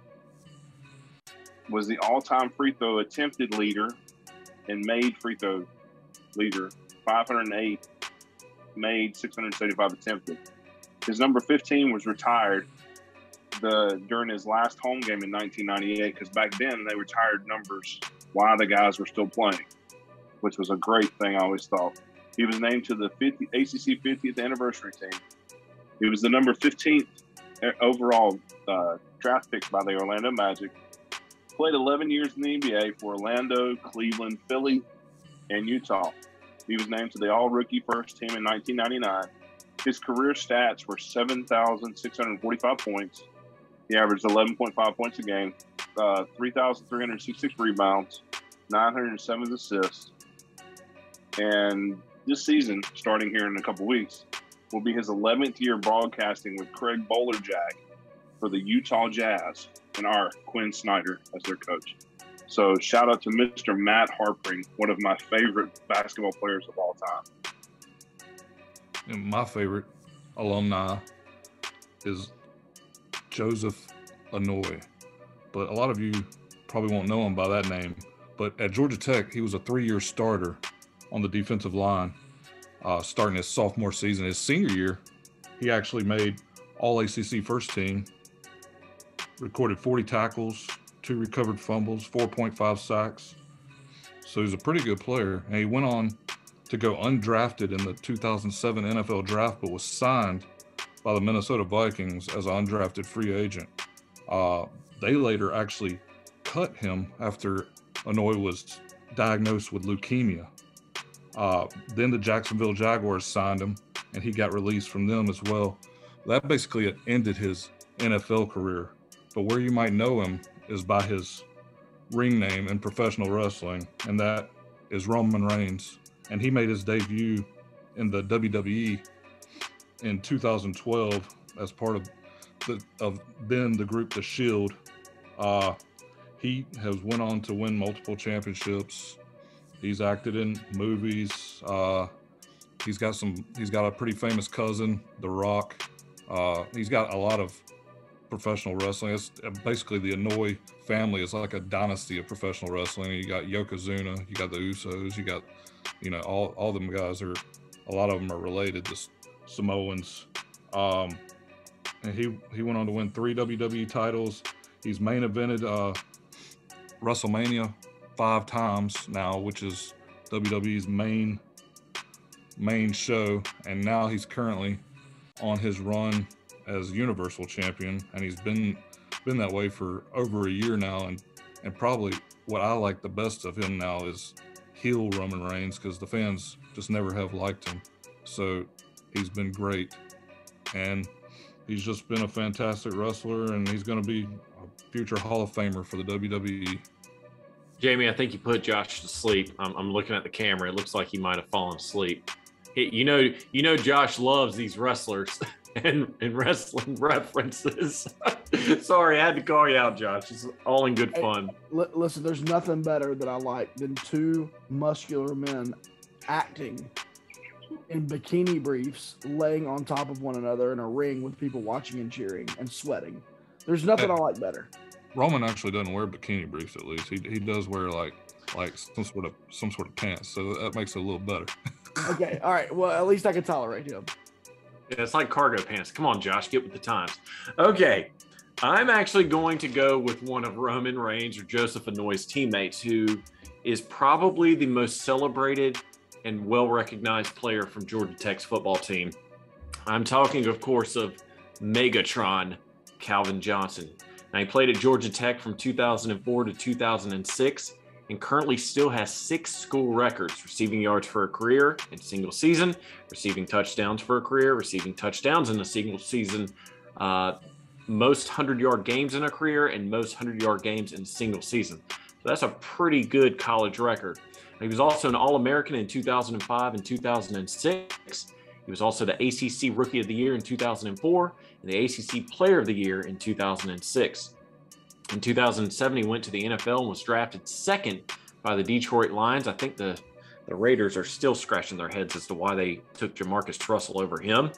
was the all-time free throw attempted leader and made free throw leader, 508 made, 675 attempted. His number 15 was retired the during his last home game in 1998 because back then they retired numbers while the guys were still playing, which was a great thing. I always thought he was named to the 50, ACC 50th anniversary team. He was the number 15th overall uh, draft pick by the Orlando Magic. Played 11 years in the NBA for Orlando, Cleveland, Philly, and Utah. He was named to the All Rookie First Team in 1999. His career stats were 7,645 points. He averaged 11.5 points a game, uh, 3,366 rebounds, 907 assists. And this season, starting here in a couple weeks, will be his 11th year broadcasting with Craig Bolerjack for the Utah Jazz and our Quin Snyder as their coach. So shout out to Mr. Matt Harpring, one of my favorite basketball players of all time. And my favorite alumni is Joseph Anoa'i. But a lot of you probably won't know him by that name. But at Georgia Tech, he was a three year starter on the defensive line, uh, starting his sophomore season. His senior year, he actually made all ACC first team, recorded 40 tackles, two recovered fumbles, 4.5 sacks. So he's a pretty good player. And he went on to go undrafted in the 2007 NFL draft, but was signed by the Minnesota Vikings as an undrafted free agent. Uh, they later actually cut him after Anoa'i was diagnosed with leukemia. Uh, then the Jacksonville Jaguars signed him, and he got released from them as well. That basically ended his NFL career. But where you might know him is by his ring name in professional wrestling, and that is Roman Reigns. And he made his debut in the WWE in 2012 as part of the, of then the group The Shield. Uh, he has went on to win multiple championships. He's acted in movies. Uh, he's got some. He's got a pretty famous cousin, The Rock. Uh, he's got a lot of professional wrestling. It's uh, basically the Anoa'i family is like a dynasty of professional wrestling. You got Yokozuna, you got the Usos, you got, you know, all all them guys are, a lot of them are related to Samoans. Um, and he he went on to win three WWE titles. He's main evented uh, WrestleMania five times now, which is WWE's main main show. And now he's currently on his run as Universal Champion, and he's been been that way for over a year now. And and probably what I like the best of him now is heel Roman Reigns because the fans just never have liked him. So he's been great, and he's just been a fantastic wrestler, and he's going to be a future Hall of Famer for the WWE. Jamie, I think you put Josh to sleep. I'm, I'm looking at the camera. It looks like he might have fallen asleep. He, you know, you know, Josh loves these wrestlers. and, and wrestling references. Sorry, I had to call you out, Josh. It's all in good fun. Hey, listen, there's nothing better that I like than two muscular men acting in bikini briefs, laying on top of one another in a ring with people watching and cheering and sweating. There's nothing I like better. Roman actually doesn't wear bikini briefs. At least he he does wear like like some sort of some sort of pants, so that makes it a little better. okay, all right. Well, at least I can tolerate him. Yeah, it's like cargo pants. Come on, Josh, get with the times. Okay. I'm actually going to go with one of Roman Reigns or Joseph Anoa'i's teammates, who is probably the most celebrated and well recognized player from Georgia Tech's football team. I'm talking, of course, of Megatron Calvin Johnson. Now, he played at Georgia Tech from 2004 to 2006 and currently still has six school records receiving yards for a career in single season, receiving touchdowns for a career, receiving touchdowns in a single season, uh, most 100 yard games in a career, and most 100 yard games in a single season. So that's a pretty good college record. He was also an All American in 2005 and 2006. He He was also the ACC Rookie of the Year in 2004 and the ACC Player of the Year in 2006. In 2007, he went to the NFL and was drafted second by the Detroit Lions. I think the the Raiders are still scratching their heads as to why they took JaMarcus Russell over him,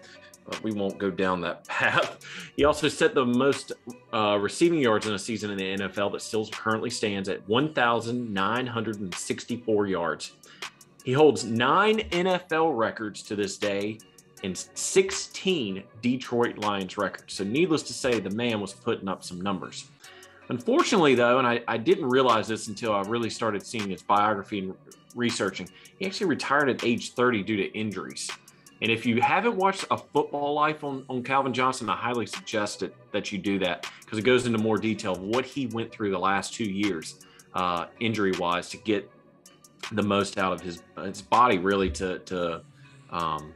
but we won't go down that path. He also set the most uh, receiving yards in a season in the NFL that still currently stands at 1,964 yards. He holds nine NFL records to this day and 16 Detroit Lions records. So, needless to say, the man was putting up some numbers. Unfortunately, though, and I, I, didn't realize this until I really started seeing his biography and researching, he actually retired at age 30 due to injuries. And if you haven't watched A Football Life on, on Calvin Johnson, I highly suggest it, that you do that because it goes into more detail of what he went through the last two years, uh, injury wise, to get the most out of his his body, really, to to um,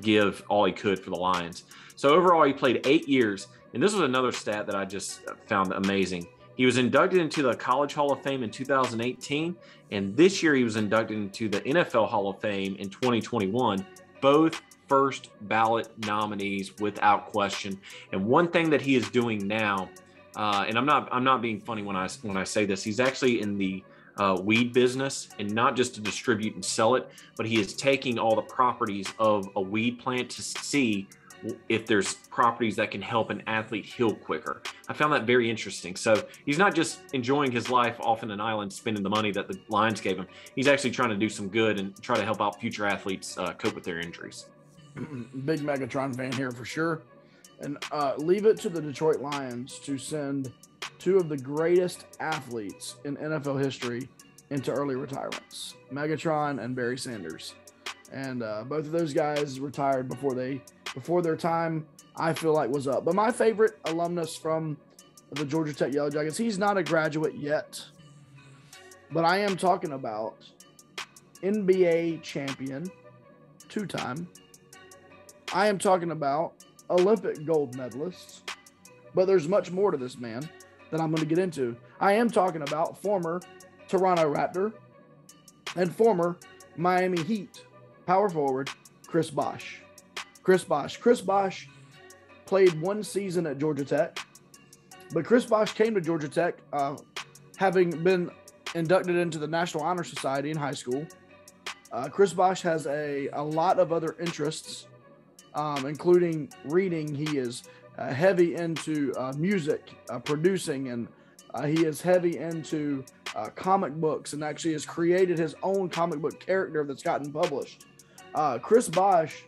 give all he could for the Lions. So overall, he played eight years and this was another stat that I just found amazing. He was inducted into the College Hall of Fame in 2018, and this year he was inducted into the NFL Hall of Fame in 2021. Both first ballot nominees without question. And one thing that he is doing now, uh, and I'm not I'm not being funny when I when I say this, he's actually in the uh, weed business and not just to distribute and sell it, but he is taking all the properties of a weed plant to see if there's properties that can help an athlete heal quicker. I found that very interesting. So he's not just enjoying his life off in an island, spending the money that the Lions gave him. He's actually trying to do some good and try to help out future athletes uh, cope with their injuries. Big Megatron fan here for sure. And uh, leave it to the Detroit Lions to send two of the greatest athletes in NFL history into early retirements Megatron and Barry Sanders. And uh, both of those guys retired before they before their time, I feel like was up. But my favorite alumnus from the Georgia Tech Yellow Jackets, he's not a graduate yet, but I am talking about NBA champion, two time. I am talking about Olympic gold medalist, but there's much more to this man that I'm going to get into. I am talking about former Toronto Raptor and former Miami Heat power forward Chris Bosh. Chris Bosh. Chris Bosh played one season at Georgia Tech, but Chris Bosh came to Georgia Tech uh, having been inducted into the National Honor Society in high school. Uh, Chris Bosh has a, a lot of other interests, um, including reading. He is uh, heavy into uh, music, uh, producing, and uh, he is heavy into comic books and actually has created his own comic book character that's gotten published. Chris Bosh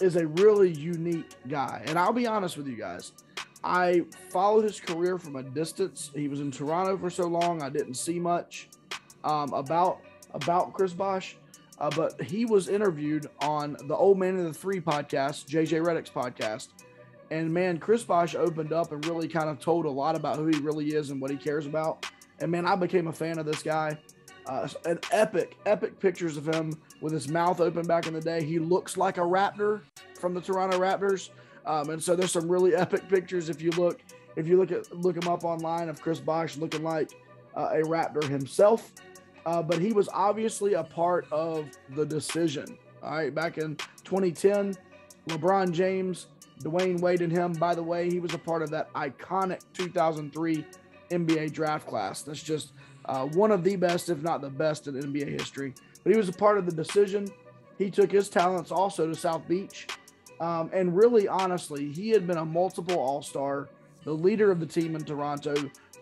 is a really unique guy. And I'll be honest with you guys. I followed his career from a distance. He was in Toronto for so long. I didn't see much um, about about Chris Bosh, uh, but he was interviewed on the Old Man and the Three podcast, JJ Redick's podcast. And man, Chris Bosh opened up and really kind of told a lot about who he really is and what he cares about. And man, I became a fan of this guy. Uh, an epic, epic pictures of him with his mouth open back in the day. He looks like a Raptor from the Toronto Raptors, um, and so there's some really epic pictures if you look if you look at look him up online of Chris Bosh looking like uh, a Raptor himself. Uh, but he was obviously a part of the decision. All right, back in 2010, LeBron James, Dwyane Wade, and him. By the way, he was a part of that iconic 2003 NBA draft class. That's just uh, one of the best, if not the best, in NBA history. But he was a part of the decision. He took his talents also to South Beach. Um, and really, honestly, he had been a multiple All Star, the leader of the team in Toronto.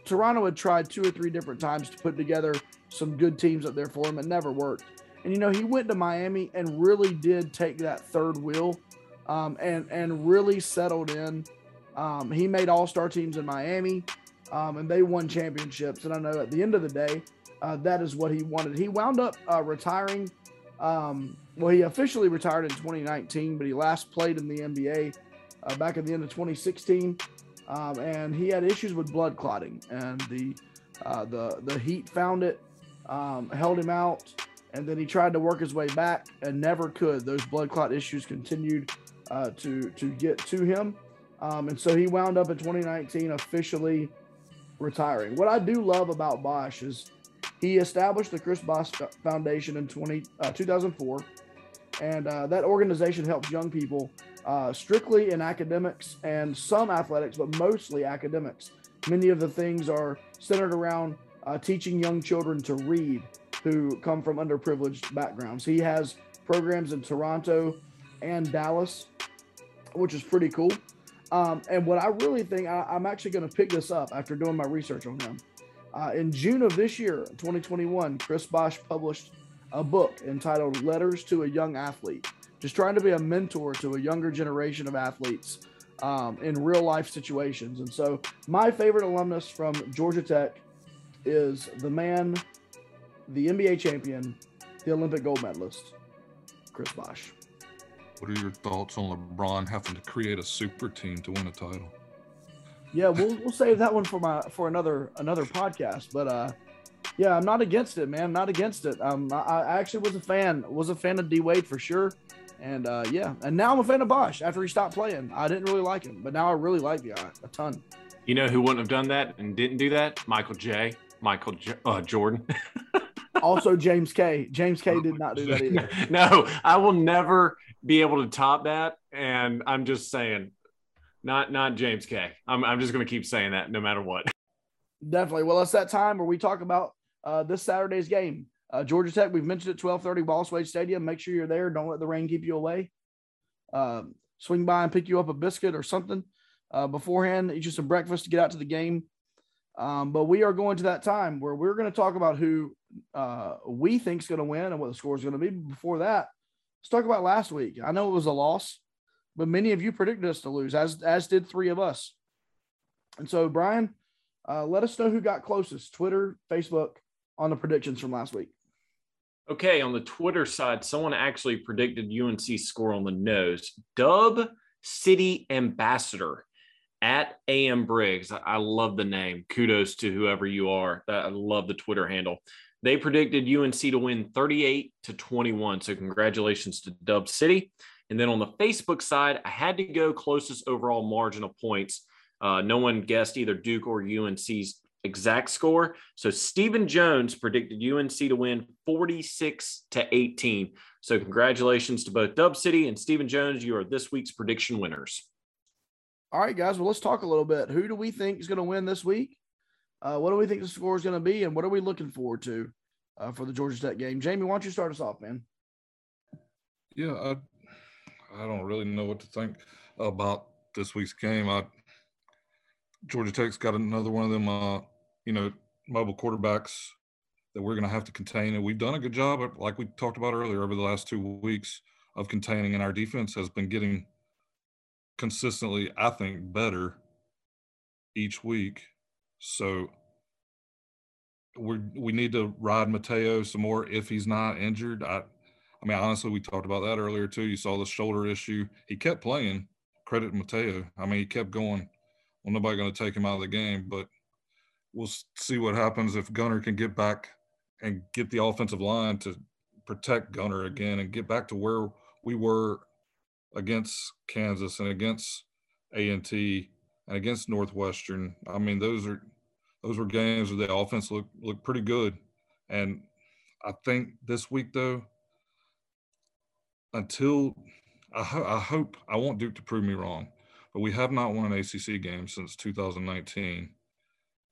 Toronto had tried two or three different times to put together some good teams up there for him. It never worked. And you know, he went to Miami and really did take that third wheel um, and and really settled in. Um, he made All Star teams in Miami um, and they won championships. And I know at the end of the day, uh, that is what he wanted. He wound up uh, retiring. Um, well, he officially retired in 2019, but he last played in the NBA uh, back at the end of 2016. Um, and he had issues with blood clotting, and the uh, the the Heat found it, um, held him out, and then he tried to work his way back and never could. Those blood clot issues continued uh, to to get to him, um, and so he wound up in 2019 officially retiring. What I do love about Bosh is he established the Chris Bosh Foundation in 20, uh, 2004. And uh, that organization helps young people uh, strictly in academics and some athletics, but mostly academics. Many of the things are centered around uh, teaching young children to read who come from underprivileged backgrounds. He has programs in Toronto and Dallas, which is pretty cool. Um, and what I really think, I, am actually going to pick this up after doing my research on him. Uh, in June of this year, 2021, Chris Bosh published a book entitled Letters to a Young Athlete, just trying to be a mentor to a younger generation of athletes um, in real life situations. And so, my favorite alumnus from Georgia Tech is the man, the NBA champion, the Olympic gold medalist, Chris Bosh. What are your thoughts on LeBron having to create a super team to win a title? Yeah, we'll we'll save that one for my for another another podcast. But uh, yeah, I'm not against it, man. I'm not against it. Um, I, I actually was a fan was a fan of D Wade for sure, and uh, yeah, and now I'm a fan of Bosh after he stopped playing. I didn't really like him, but now I really like the guy a ton. You know who wouldn't have done that and didn't do that? Michael J. Michael J- uh, Jordan. also, James K. James K. did not do that either. No, I will never be able to top that. And I'm just saying, not not James K. I'm I'm just going to keep saying that no matter what. Definitely. Well, it's that time where we talk about uh, this Saturday's game. Uh, Georgia Tech. We've mentioned it. 12:30 Wallace Wade Stadium. Make sure you're there. Don't let the rain keep you away. Uh, swing by and pick you up a biscuit or something uh, beforehand. Eat you some breakfast to get out to the game. Um, but we are going to that time where we're going to talk about who uh, we think is going to win and what the score is going to be. Before that, let's talk about last week. I know it was a loss, but many of you predicted us to lose, as as did three of us. And so, Brian, uh, let us know who got closest: Twitter, Facebook, on the predictions from last week. Okay, on the Twitter side, someone actually predicted UNC score on the nose. Dub City Ambassador at AM Briggs. I love the name. Kudos to whoever you are. I love the Twitter handle. They predicted UNC to win 38 to 21. So congratulations to Dub City. And then on the Facebook side, I had to go closest overall margin of points. Uh, no one guessed either Duke or UNC's exact score. So Stephen Jones predicted UNC to win 46 to 18. So congratulations to both Dub City and Stephen Jones. You are this week's prediction winners. All right, guys. Well, let's talk a little bit. Who do we think is going to win this week? Uh, what do we think the score is going to be, and what are we looking forward to uh, for the Georgia Tech game? Jamie, why don't you start us off, man? Yeah, I, I don't really know what to think about this week's game. I Georgia Tech's got another one of them, uh, you know, mobile quarterbacks that we're going to have to contain, and we've done a good job, like we talked about earlier, over the last two weeks of containing, and our defense has been getting consistently, I think, better each week. So we we need to ride Mataeo some more if he's not injured. I I mean, honestly, we talked about that earlier too. You saw the shoulder issue. He kept playing. Credit Mataeo. I mean, he kept going. Well, nobody going to take him out of the game, but we'll see what happens if Gunnar can get back and get the offensive line to protect Gunnar again and get back to where we were against Kansas and against A&T and against Northwestern. I mean, those are those were games where the offense looked looked pretty good. And I think this week though, until I, ho- I hope I want Duke to prove me wrong, but we have not won an ACC game since 2019.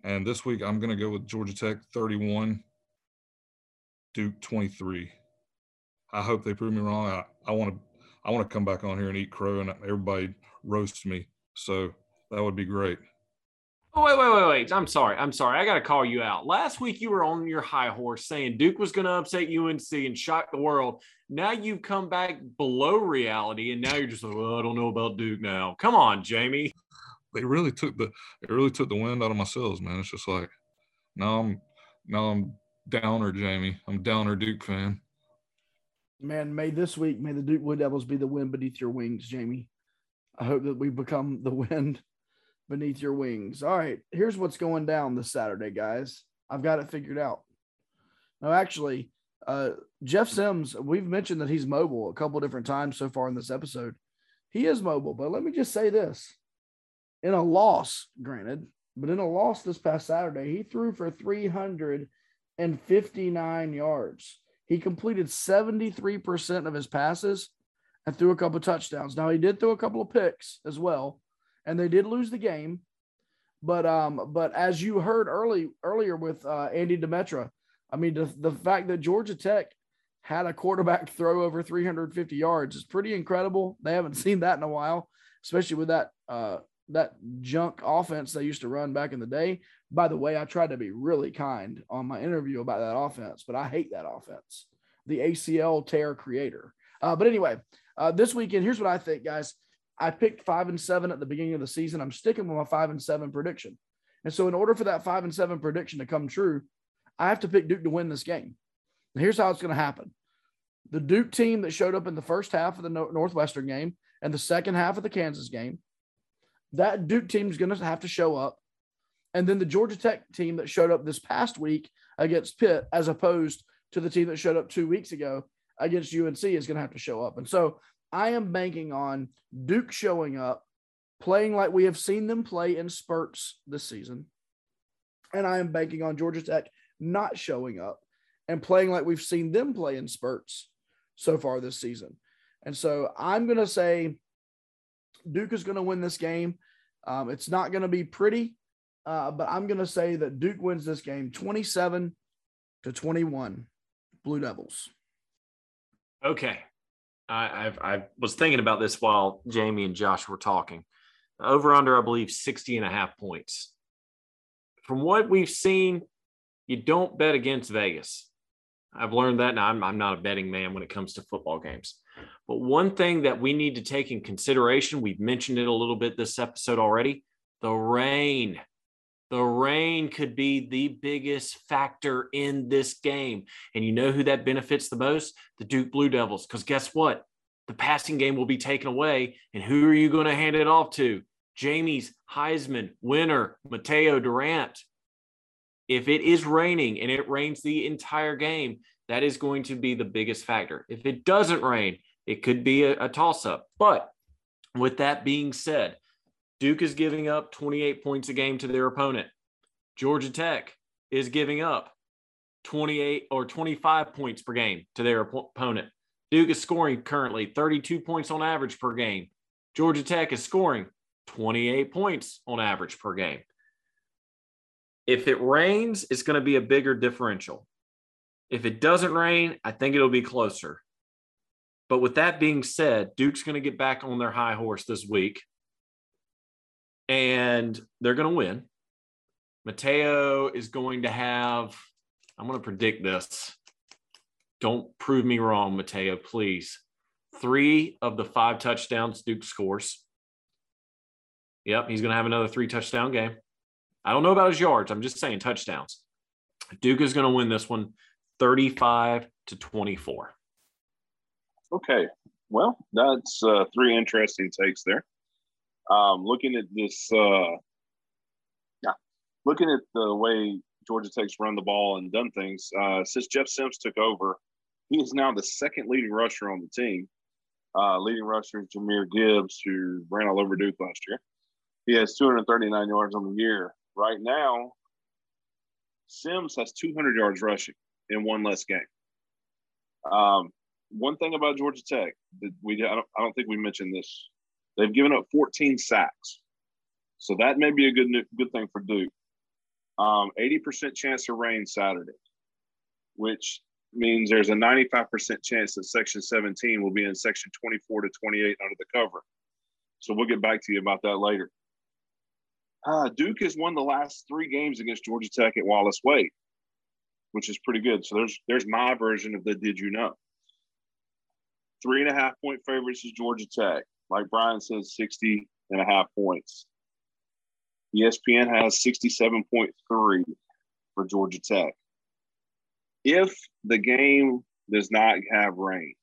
And this week I'm going to go with Georgia Tech 31, Duke 23. I hope they prove me wrong. I, I want to I want to come back on here and eat crow and everybody roast me. So that would be great. Oh, wait, wait, wait, wait. I'm sorry. I'm sorry. I got to call you out. Last week you were on your high horse saying Duke was going to upset UNC and shock the world. Now you've come back below reality and now you're just like, well, I don't know about Duke now. Come on, Jamie. They really took the they really took the wind out of my sails, man. It's just like now I'm now I'm downer, Jamie. I'm downer Duke fan. Man, may this week, may the Duke Blue Devils be the wind beneath your wings, Jamie. I hope that we become the wind beneath your wings. All right, here's what's going down this Saturday, guys. I've got it figured out. No, actually, uh, Jeff Sims, we've mentioned that he's mobile a couple different times so far in this episode. He is mobile, but let me just say this in a loss, granted, but in a loss this past Saturday, he threw for 359 yards. he completed 73% of his passes and threw a couple touchdowns. Now he did throw a couple of picks as well, and they did lose the game. But um, but as you heard early earlier with uh, Andy Demetra, I mean the, the fact that Georgia Tech had a quarterback throw over 350 yards is pretty incredible. They haven't seen that in a while, especially with that uh, that junk offense they used to run back in the day. By the way, I tried to be really kind on my interview about that offense, but I hate that offense. The ACL tear creator. Uh, but anyway, uh, this weekend, here's what I think, guys. I picked five and seven at the beginning of the season. I'm sticking with my five and seven prediction. And so, in order for that five and seven prediction to come true, I have to pick Duke to win this game. And here's how it's going to happen the Duke team that showed up in the first half of the Northwestern game and the second half of the Kansas game that Duke team is going to have to show up. And then the Georgia Tech team that showed up this past week against Pitt, as opposed to the team that showed up two weeks ago against UNC, is going to have to show up. And so I am banking on Duke showing up, playing like we have seen them play in spurts this season. And I am banking on Georgia Tech not showing up and playing like we've seen them play in spurts so far this season. And so I'm going to say Duke is going to win this game. Um, it's not going to be pretty, uh, but I'm going to say that Duke wins this game 27 to 21. Blue Devils. Okay. I, I've, I was thinking about this while Jamie and Josh were talking. Over under, I believe, 60 and a half points. From what we've seen, you don't bet against Vegas. I've learned that and I'm, I'm not a betting man when it comes to football games. But one thing that we need to take in consideration, we've mentioned it a little bit this episode already the rain. The rain could be the biggest factor in this game. And you know who that benefits the most? The Duke Blue Devils. Because guess what? The passing game will be taken away. And who are you going to hand it off to? Jamie's Heisman winner, Mataeo Durant. If it is raining and it rains the entire game, that is going to be the biggest factor. If it doesn't rain, it could be a, a toss up. But with that being said, Duke is giving up 28 points a game to their opponent. Georgia Tech is giving up 28 or 25 points per game to their opponent. Duke is scoring currently 32 points on average per game. Georgia Tech is scoring 28 points on average per game. If it rains, it's going to be a bigger differential. If it doesn't rain, I think it'll be closer. But with that being said, Duke's going to get back on their high horse this week and they're going to win. Mataeo is going to have, I'm going to predict this. Don't prove me wrong, Mataeo, please. Three of the five touchdowns Duke scores. Yep, he's going to have another three touchdown game. I don't know about his yards. I'm just saying touchdowns. Duke is going to win this one 35 to 24. Okay. Well, that's uh, three interesting takes there. Um, looking at this, uh, looking at the way Georgia Tech's run the ball and done things, uh, since Jeff Sims took over, he is now the second leading rusher on the team. Uh, leading rusher is Jahmyr Gibbs, who ran all over Duke last year. He has 239 yards on the year. Right now, Sims has 200 yards rushing in one less game. Um, one thing about Georgia Tech that we I don't, I don't think we mentioned this. They've given up 14 sacks, so that may be a good good thing for Duke. Um, 80% chance of rain Saturday, which means there's a 95% chance that Section 17 will be in Section 24 to 28 under the cover. So we'll get back to you about that later. Uh, Duke has won the last three games against Georgia Tech at Wallace Wade, which is pretty good. So there's there's my version of the did you know. Three and a half point favorites is Georgia Tech. Like Brian says, 60 and a half points. ESPN has 67.3 for Georgia Tech. If the game does not have rain,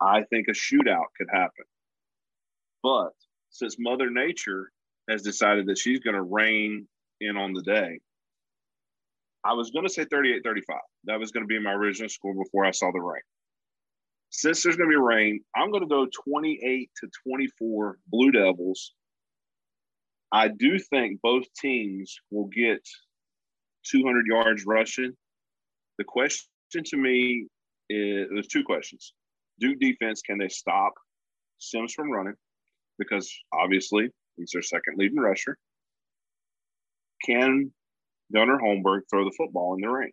I think a shootout could happen. But since Mother Nature has decided that she's going to rain in on the day, I was going to say 38 35. That was going to be my original score before I saw the rain since there's going to be rain, I'm going to go 28 to 24 Blue Devils. I do think both teams will get 200 yards rushing. The question to me is there's two questions. Duke defense, can they stop Sims from running? Because obviously he's their second leading rusher. Can Gunnar Holmberg throw the football in the rain?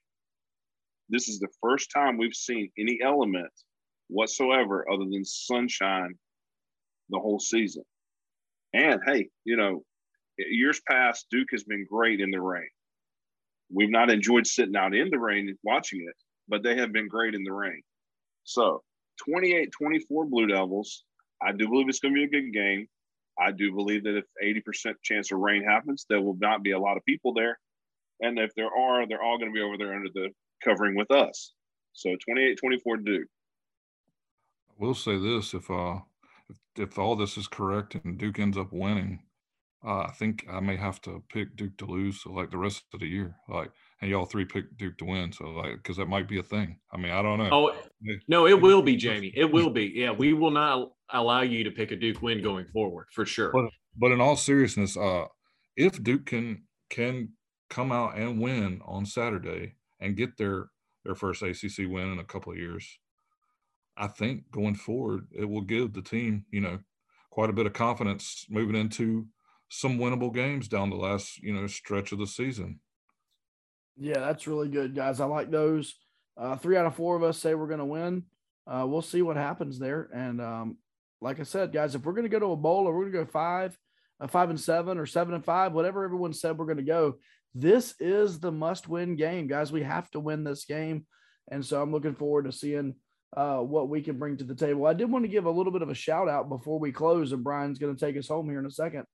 This is the first time we've seen any element whatsoever other than sunshine the whole season. And hey, you know, years past, Duke has been great in the rain. We've not enjoyed sitting out in the rain watching it, but they have been great in the rain. So 28 24 Blue Devils. I do believe it's going to be a good game. I do believe that if 80% chance of rain happens, there will not be a lot of people there. And if there are, they're all going to be over there under the covering with us. So 28 24 Duke. Will say this if uh if, if all this is correct and Duke ends up winning, uh, I think I may have to pick Duke to lose so like the rest of the year. Like, and y'all three pick Duke to win. So like, because that might be a thing. I mean, I don't know. Oh no, it will be Jamie. It will be. Yeah, we will not allow you to pick a Duke win going forward for sure. But but in all seriousness, uh, if Duke can can come out and win on Saturday and get their their first ACC win in a couple of years, I think going forward it will give the team you know quite a bit of confidence moving into some winnable games down the last you know stretch of the season. Yeah, that's really good, guys. I like those. Uh, three out of four of us say we're going to win. Uh, we'll see what happens there. And um, like I said, guys, if we're going to go to a bowl or we're going to go five, uh, five and seven or seven and five, whatever everyone said we're going to go, this is the must-win game, guys. We have to win this game, and so I'm looking forward to seeing uh, what we can bring to the table. I did want to give a little bit of a shout out before we close, and Brian's going to take us home here in a second.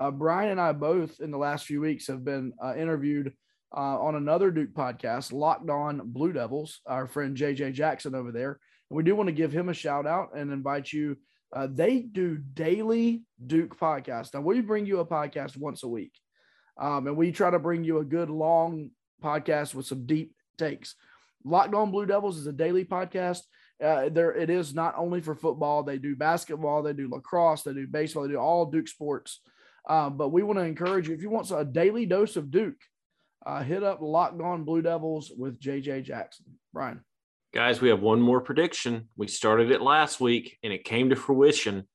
Uh, Brian and I both in the last few weeks have been uh, interviewed uh, on another Duke podcast, Locked On Blue Devils, our friend JJ Jackson over there. And we do want to give him a shout out and invite you. Uh, they do daily Duke podcast. Now, we bring you a podcast once a week, um, and we try to bring you a good long podcast with some deep takes. Locked On Blue Devils is a daily podcast. Uh, there, it is not only for football. They do basketball, they do lacrosse, they do baseball, they do all Duke sports. Um, but we want to encourage you if you want a daily dose of Duke, uh, hit up Locked On Blue Devils with JJ Jackson. Brian. Guys, we have one more prediction. We started it last week and it came to fruition.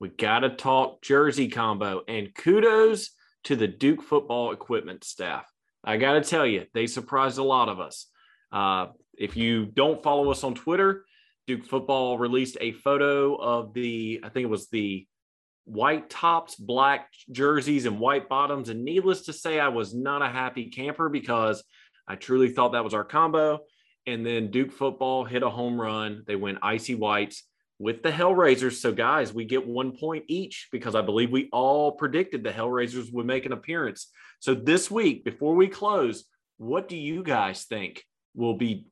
We got to talk jersey combo and kudos to the Duke football equipment staff. I got to tell you, they surprised a lot of us. Uh, if you don't follow us on Twitter, Duke football released a photo of the, I think it was the white tops, black jerseys, and white bottoms. And needless to say, I was not a happy camper because I truly thought that was our combo. And then Duke football hit a home run. They went icy whites with the Hellraisers. So, guys, we get one point each because I believe we all predicted the Hellraisers would make an appearance. So, this week, before we close, what do you guys think will be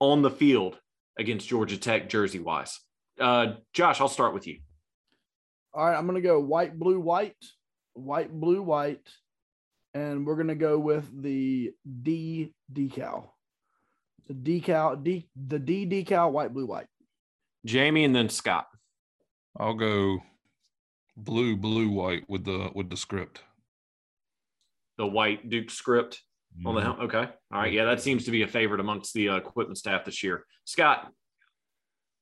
on the field against Georgia Tech jersey wise? Uh, Josh, I'll start with you. All right, I'm going to go white, blue, white, white, blue, white, and we're going to go with the D decal. The decal, D, the D decal, white, blue, white. Jamie and then Scott. I'll go blue, blue, white with the with the script. The white Duke script mm-hmm. on the helm. Okay, all right. Yeah, that seems to be a favorite amongst the uh, equipment staff this year. Scott.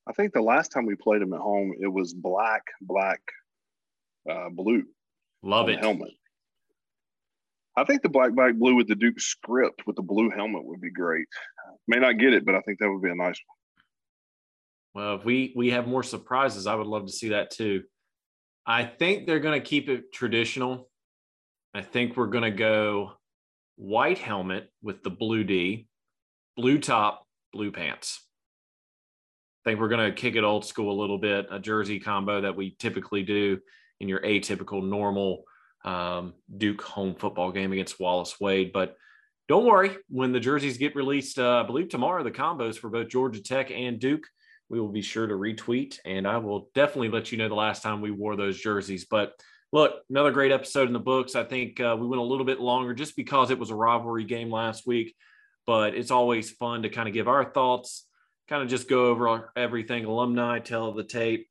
I think the last time we played them at home, it was black, black, uh, blue. Love it. Helmet. I think the black, black, blue with the Duke script with the blue helmet would be great. May not get it, but I think that would be a nice one. Well, if we we have more surprises, I would love to see that too. I think they're going to keep it traditional. I think we're going to go white helmet with the blue D, blue top, blue pants. I think we're going to kick it old school a little bit, a jersey combo that we typically do in your atypical normal um, Duke home football game against Wallace Wade. But don't worry, when the jerseys get released, uh, I believe tomorrow, the combos for both Georgia Tech and Duke, we will be sure to retweet. And I will definitely let you know the last time we wore those jerseys. But look, another great episode in the books. I think uh, we went a little bit longer just because it was a rivalry game last week. But it's always fun to kind of give our thoughts, kind of just go over everything alumni, tell the tape.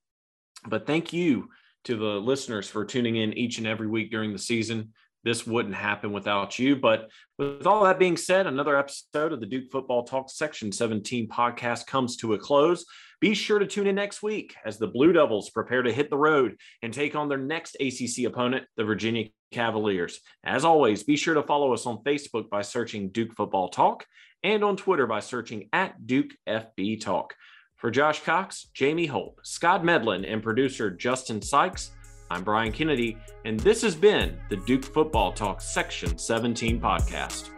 But thank you to the listeners for tuning in each and every week during the season. this wouldn't happen without you. But with all that being said, another episode of the Duke Football Talk Section 17 podcast comes to a close. Be sure to tune in next week as the Blue Devils prepare to hit the road and take on their next ACC opponent, the Virginia Cavaliers. As always, be sure to follow us on Facebook by searching Duke Football Talk and on Twitter by searching at Duke FB Talk. For Josh Cox, Jamie Holt, Scott Medlin, and producer Justin Sykes, I'm Brian Kennedy, and this has been the Duke Football Talk Section 17 podcast.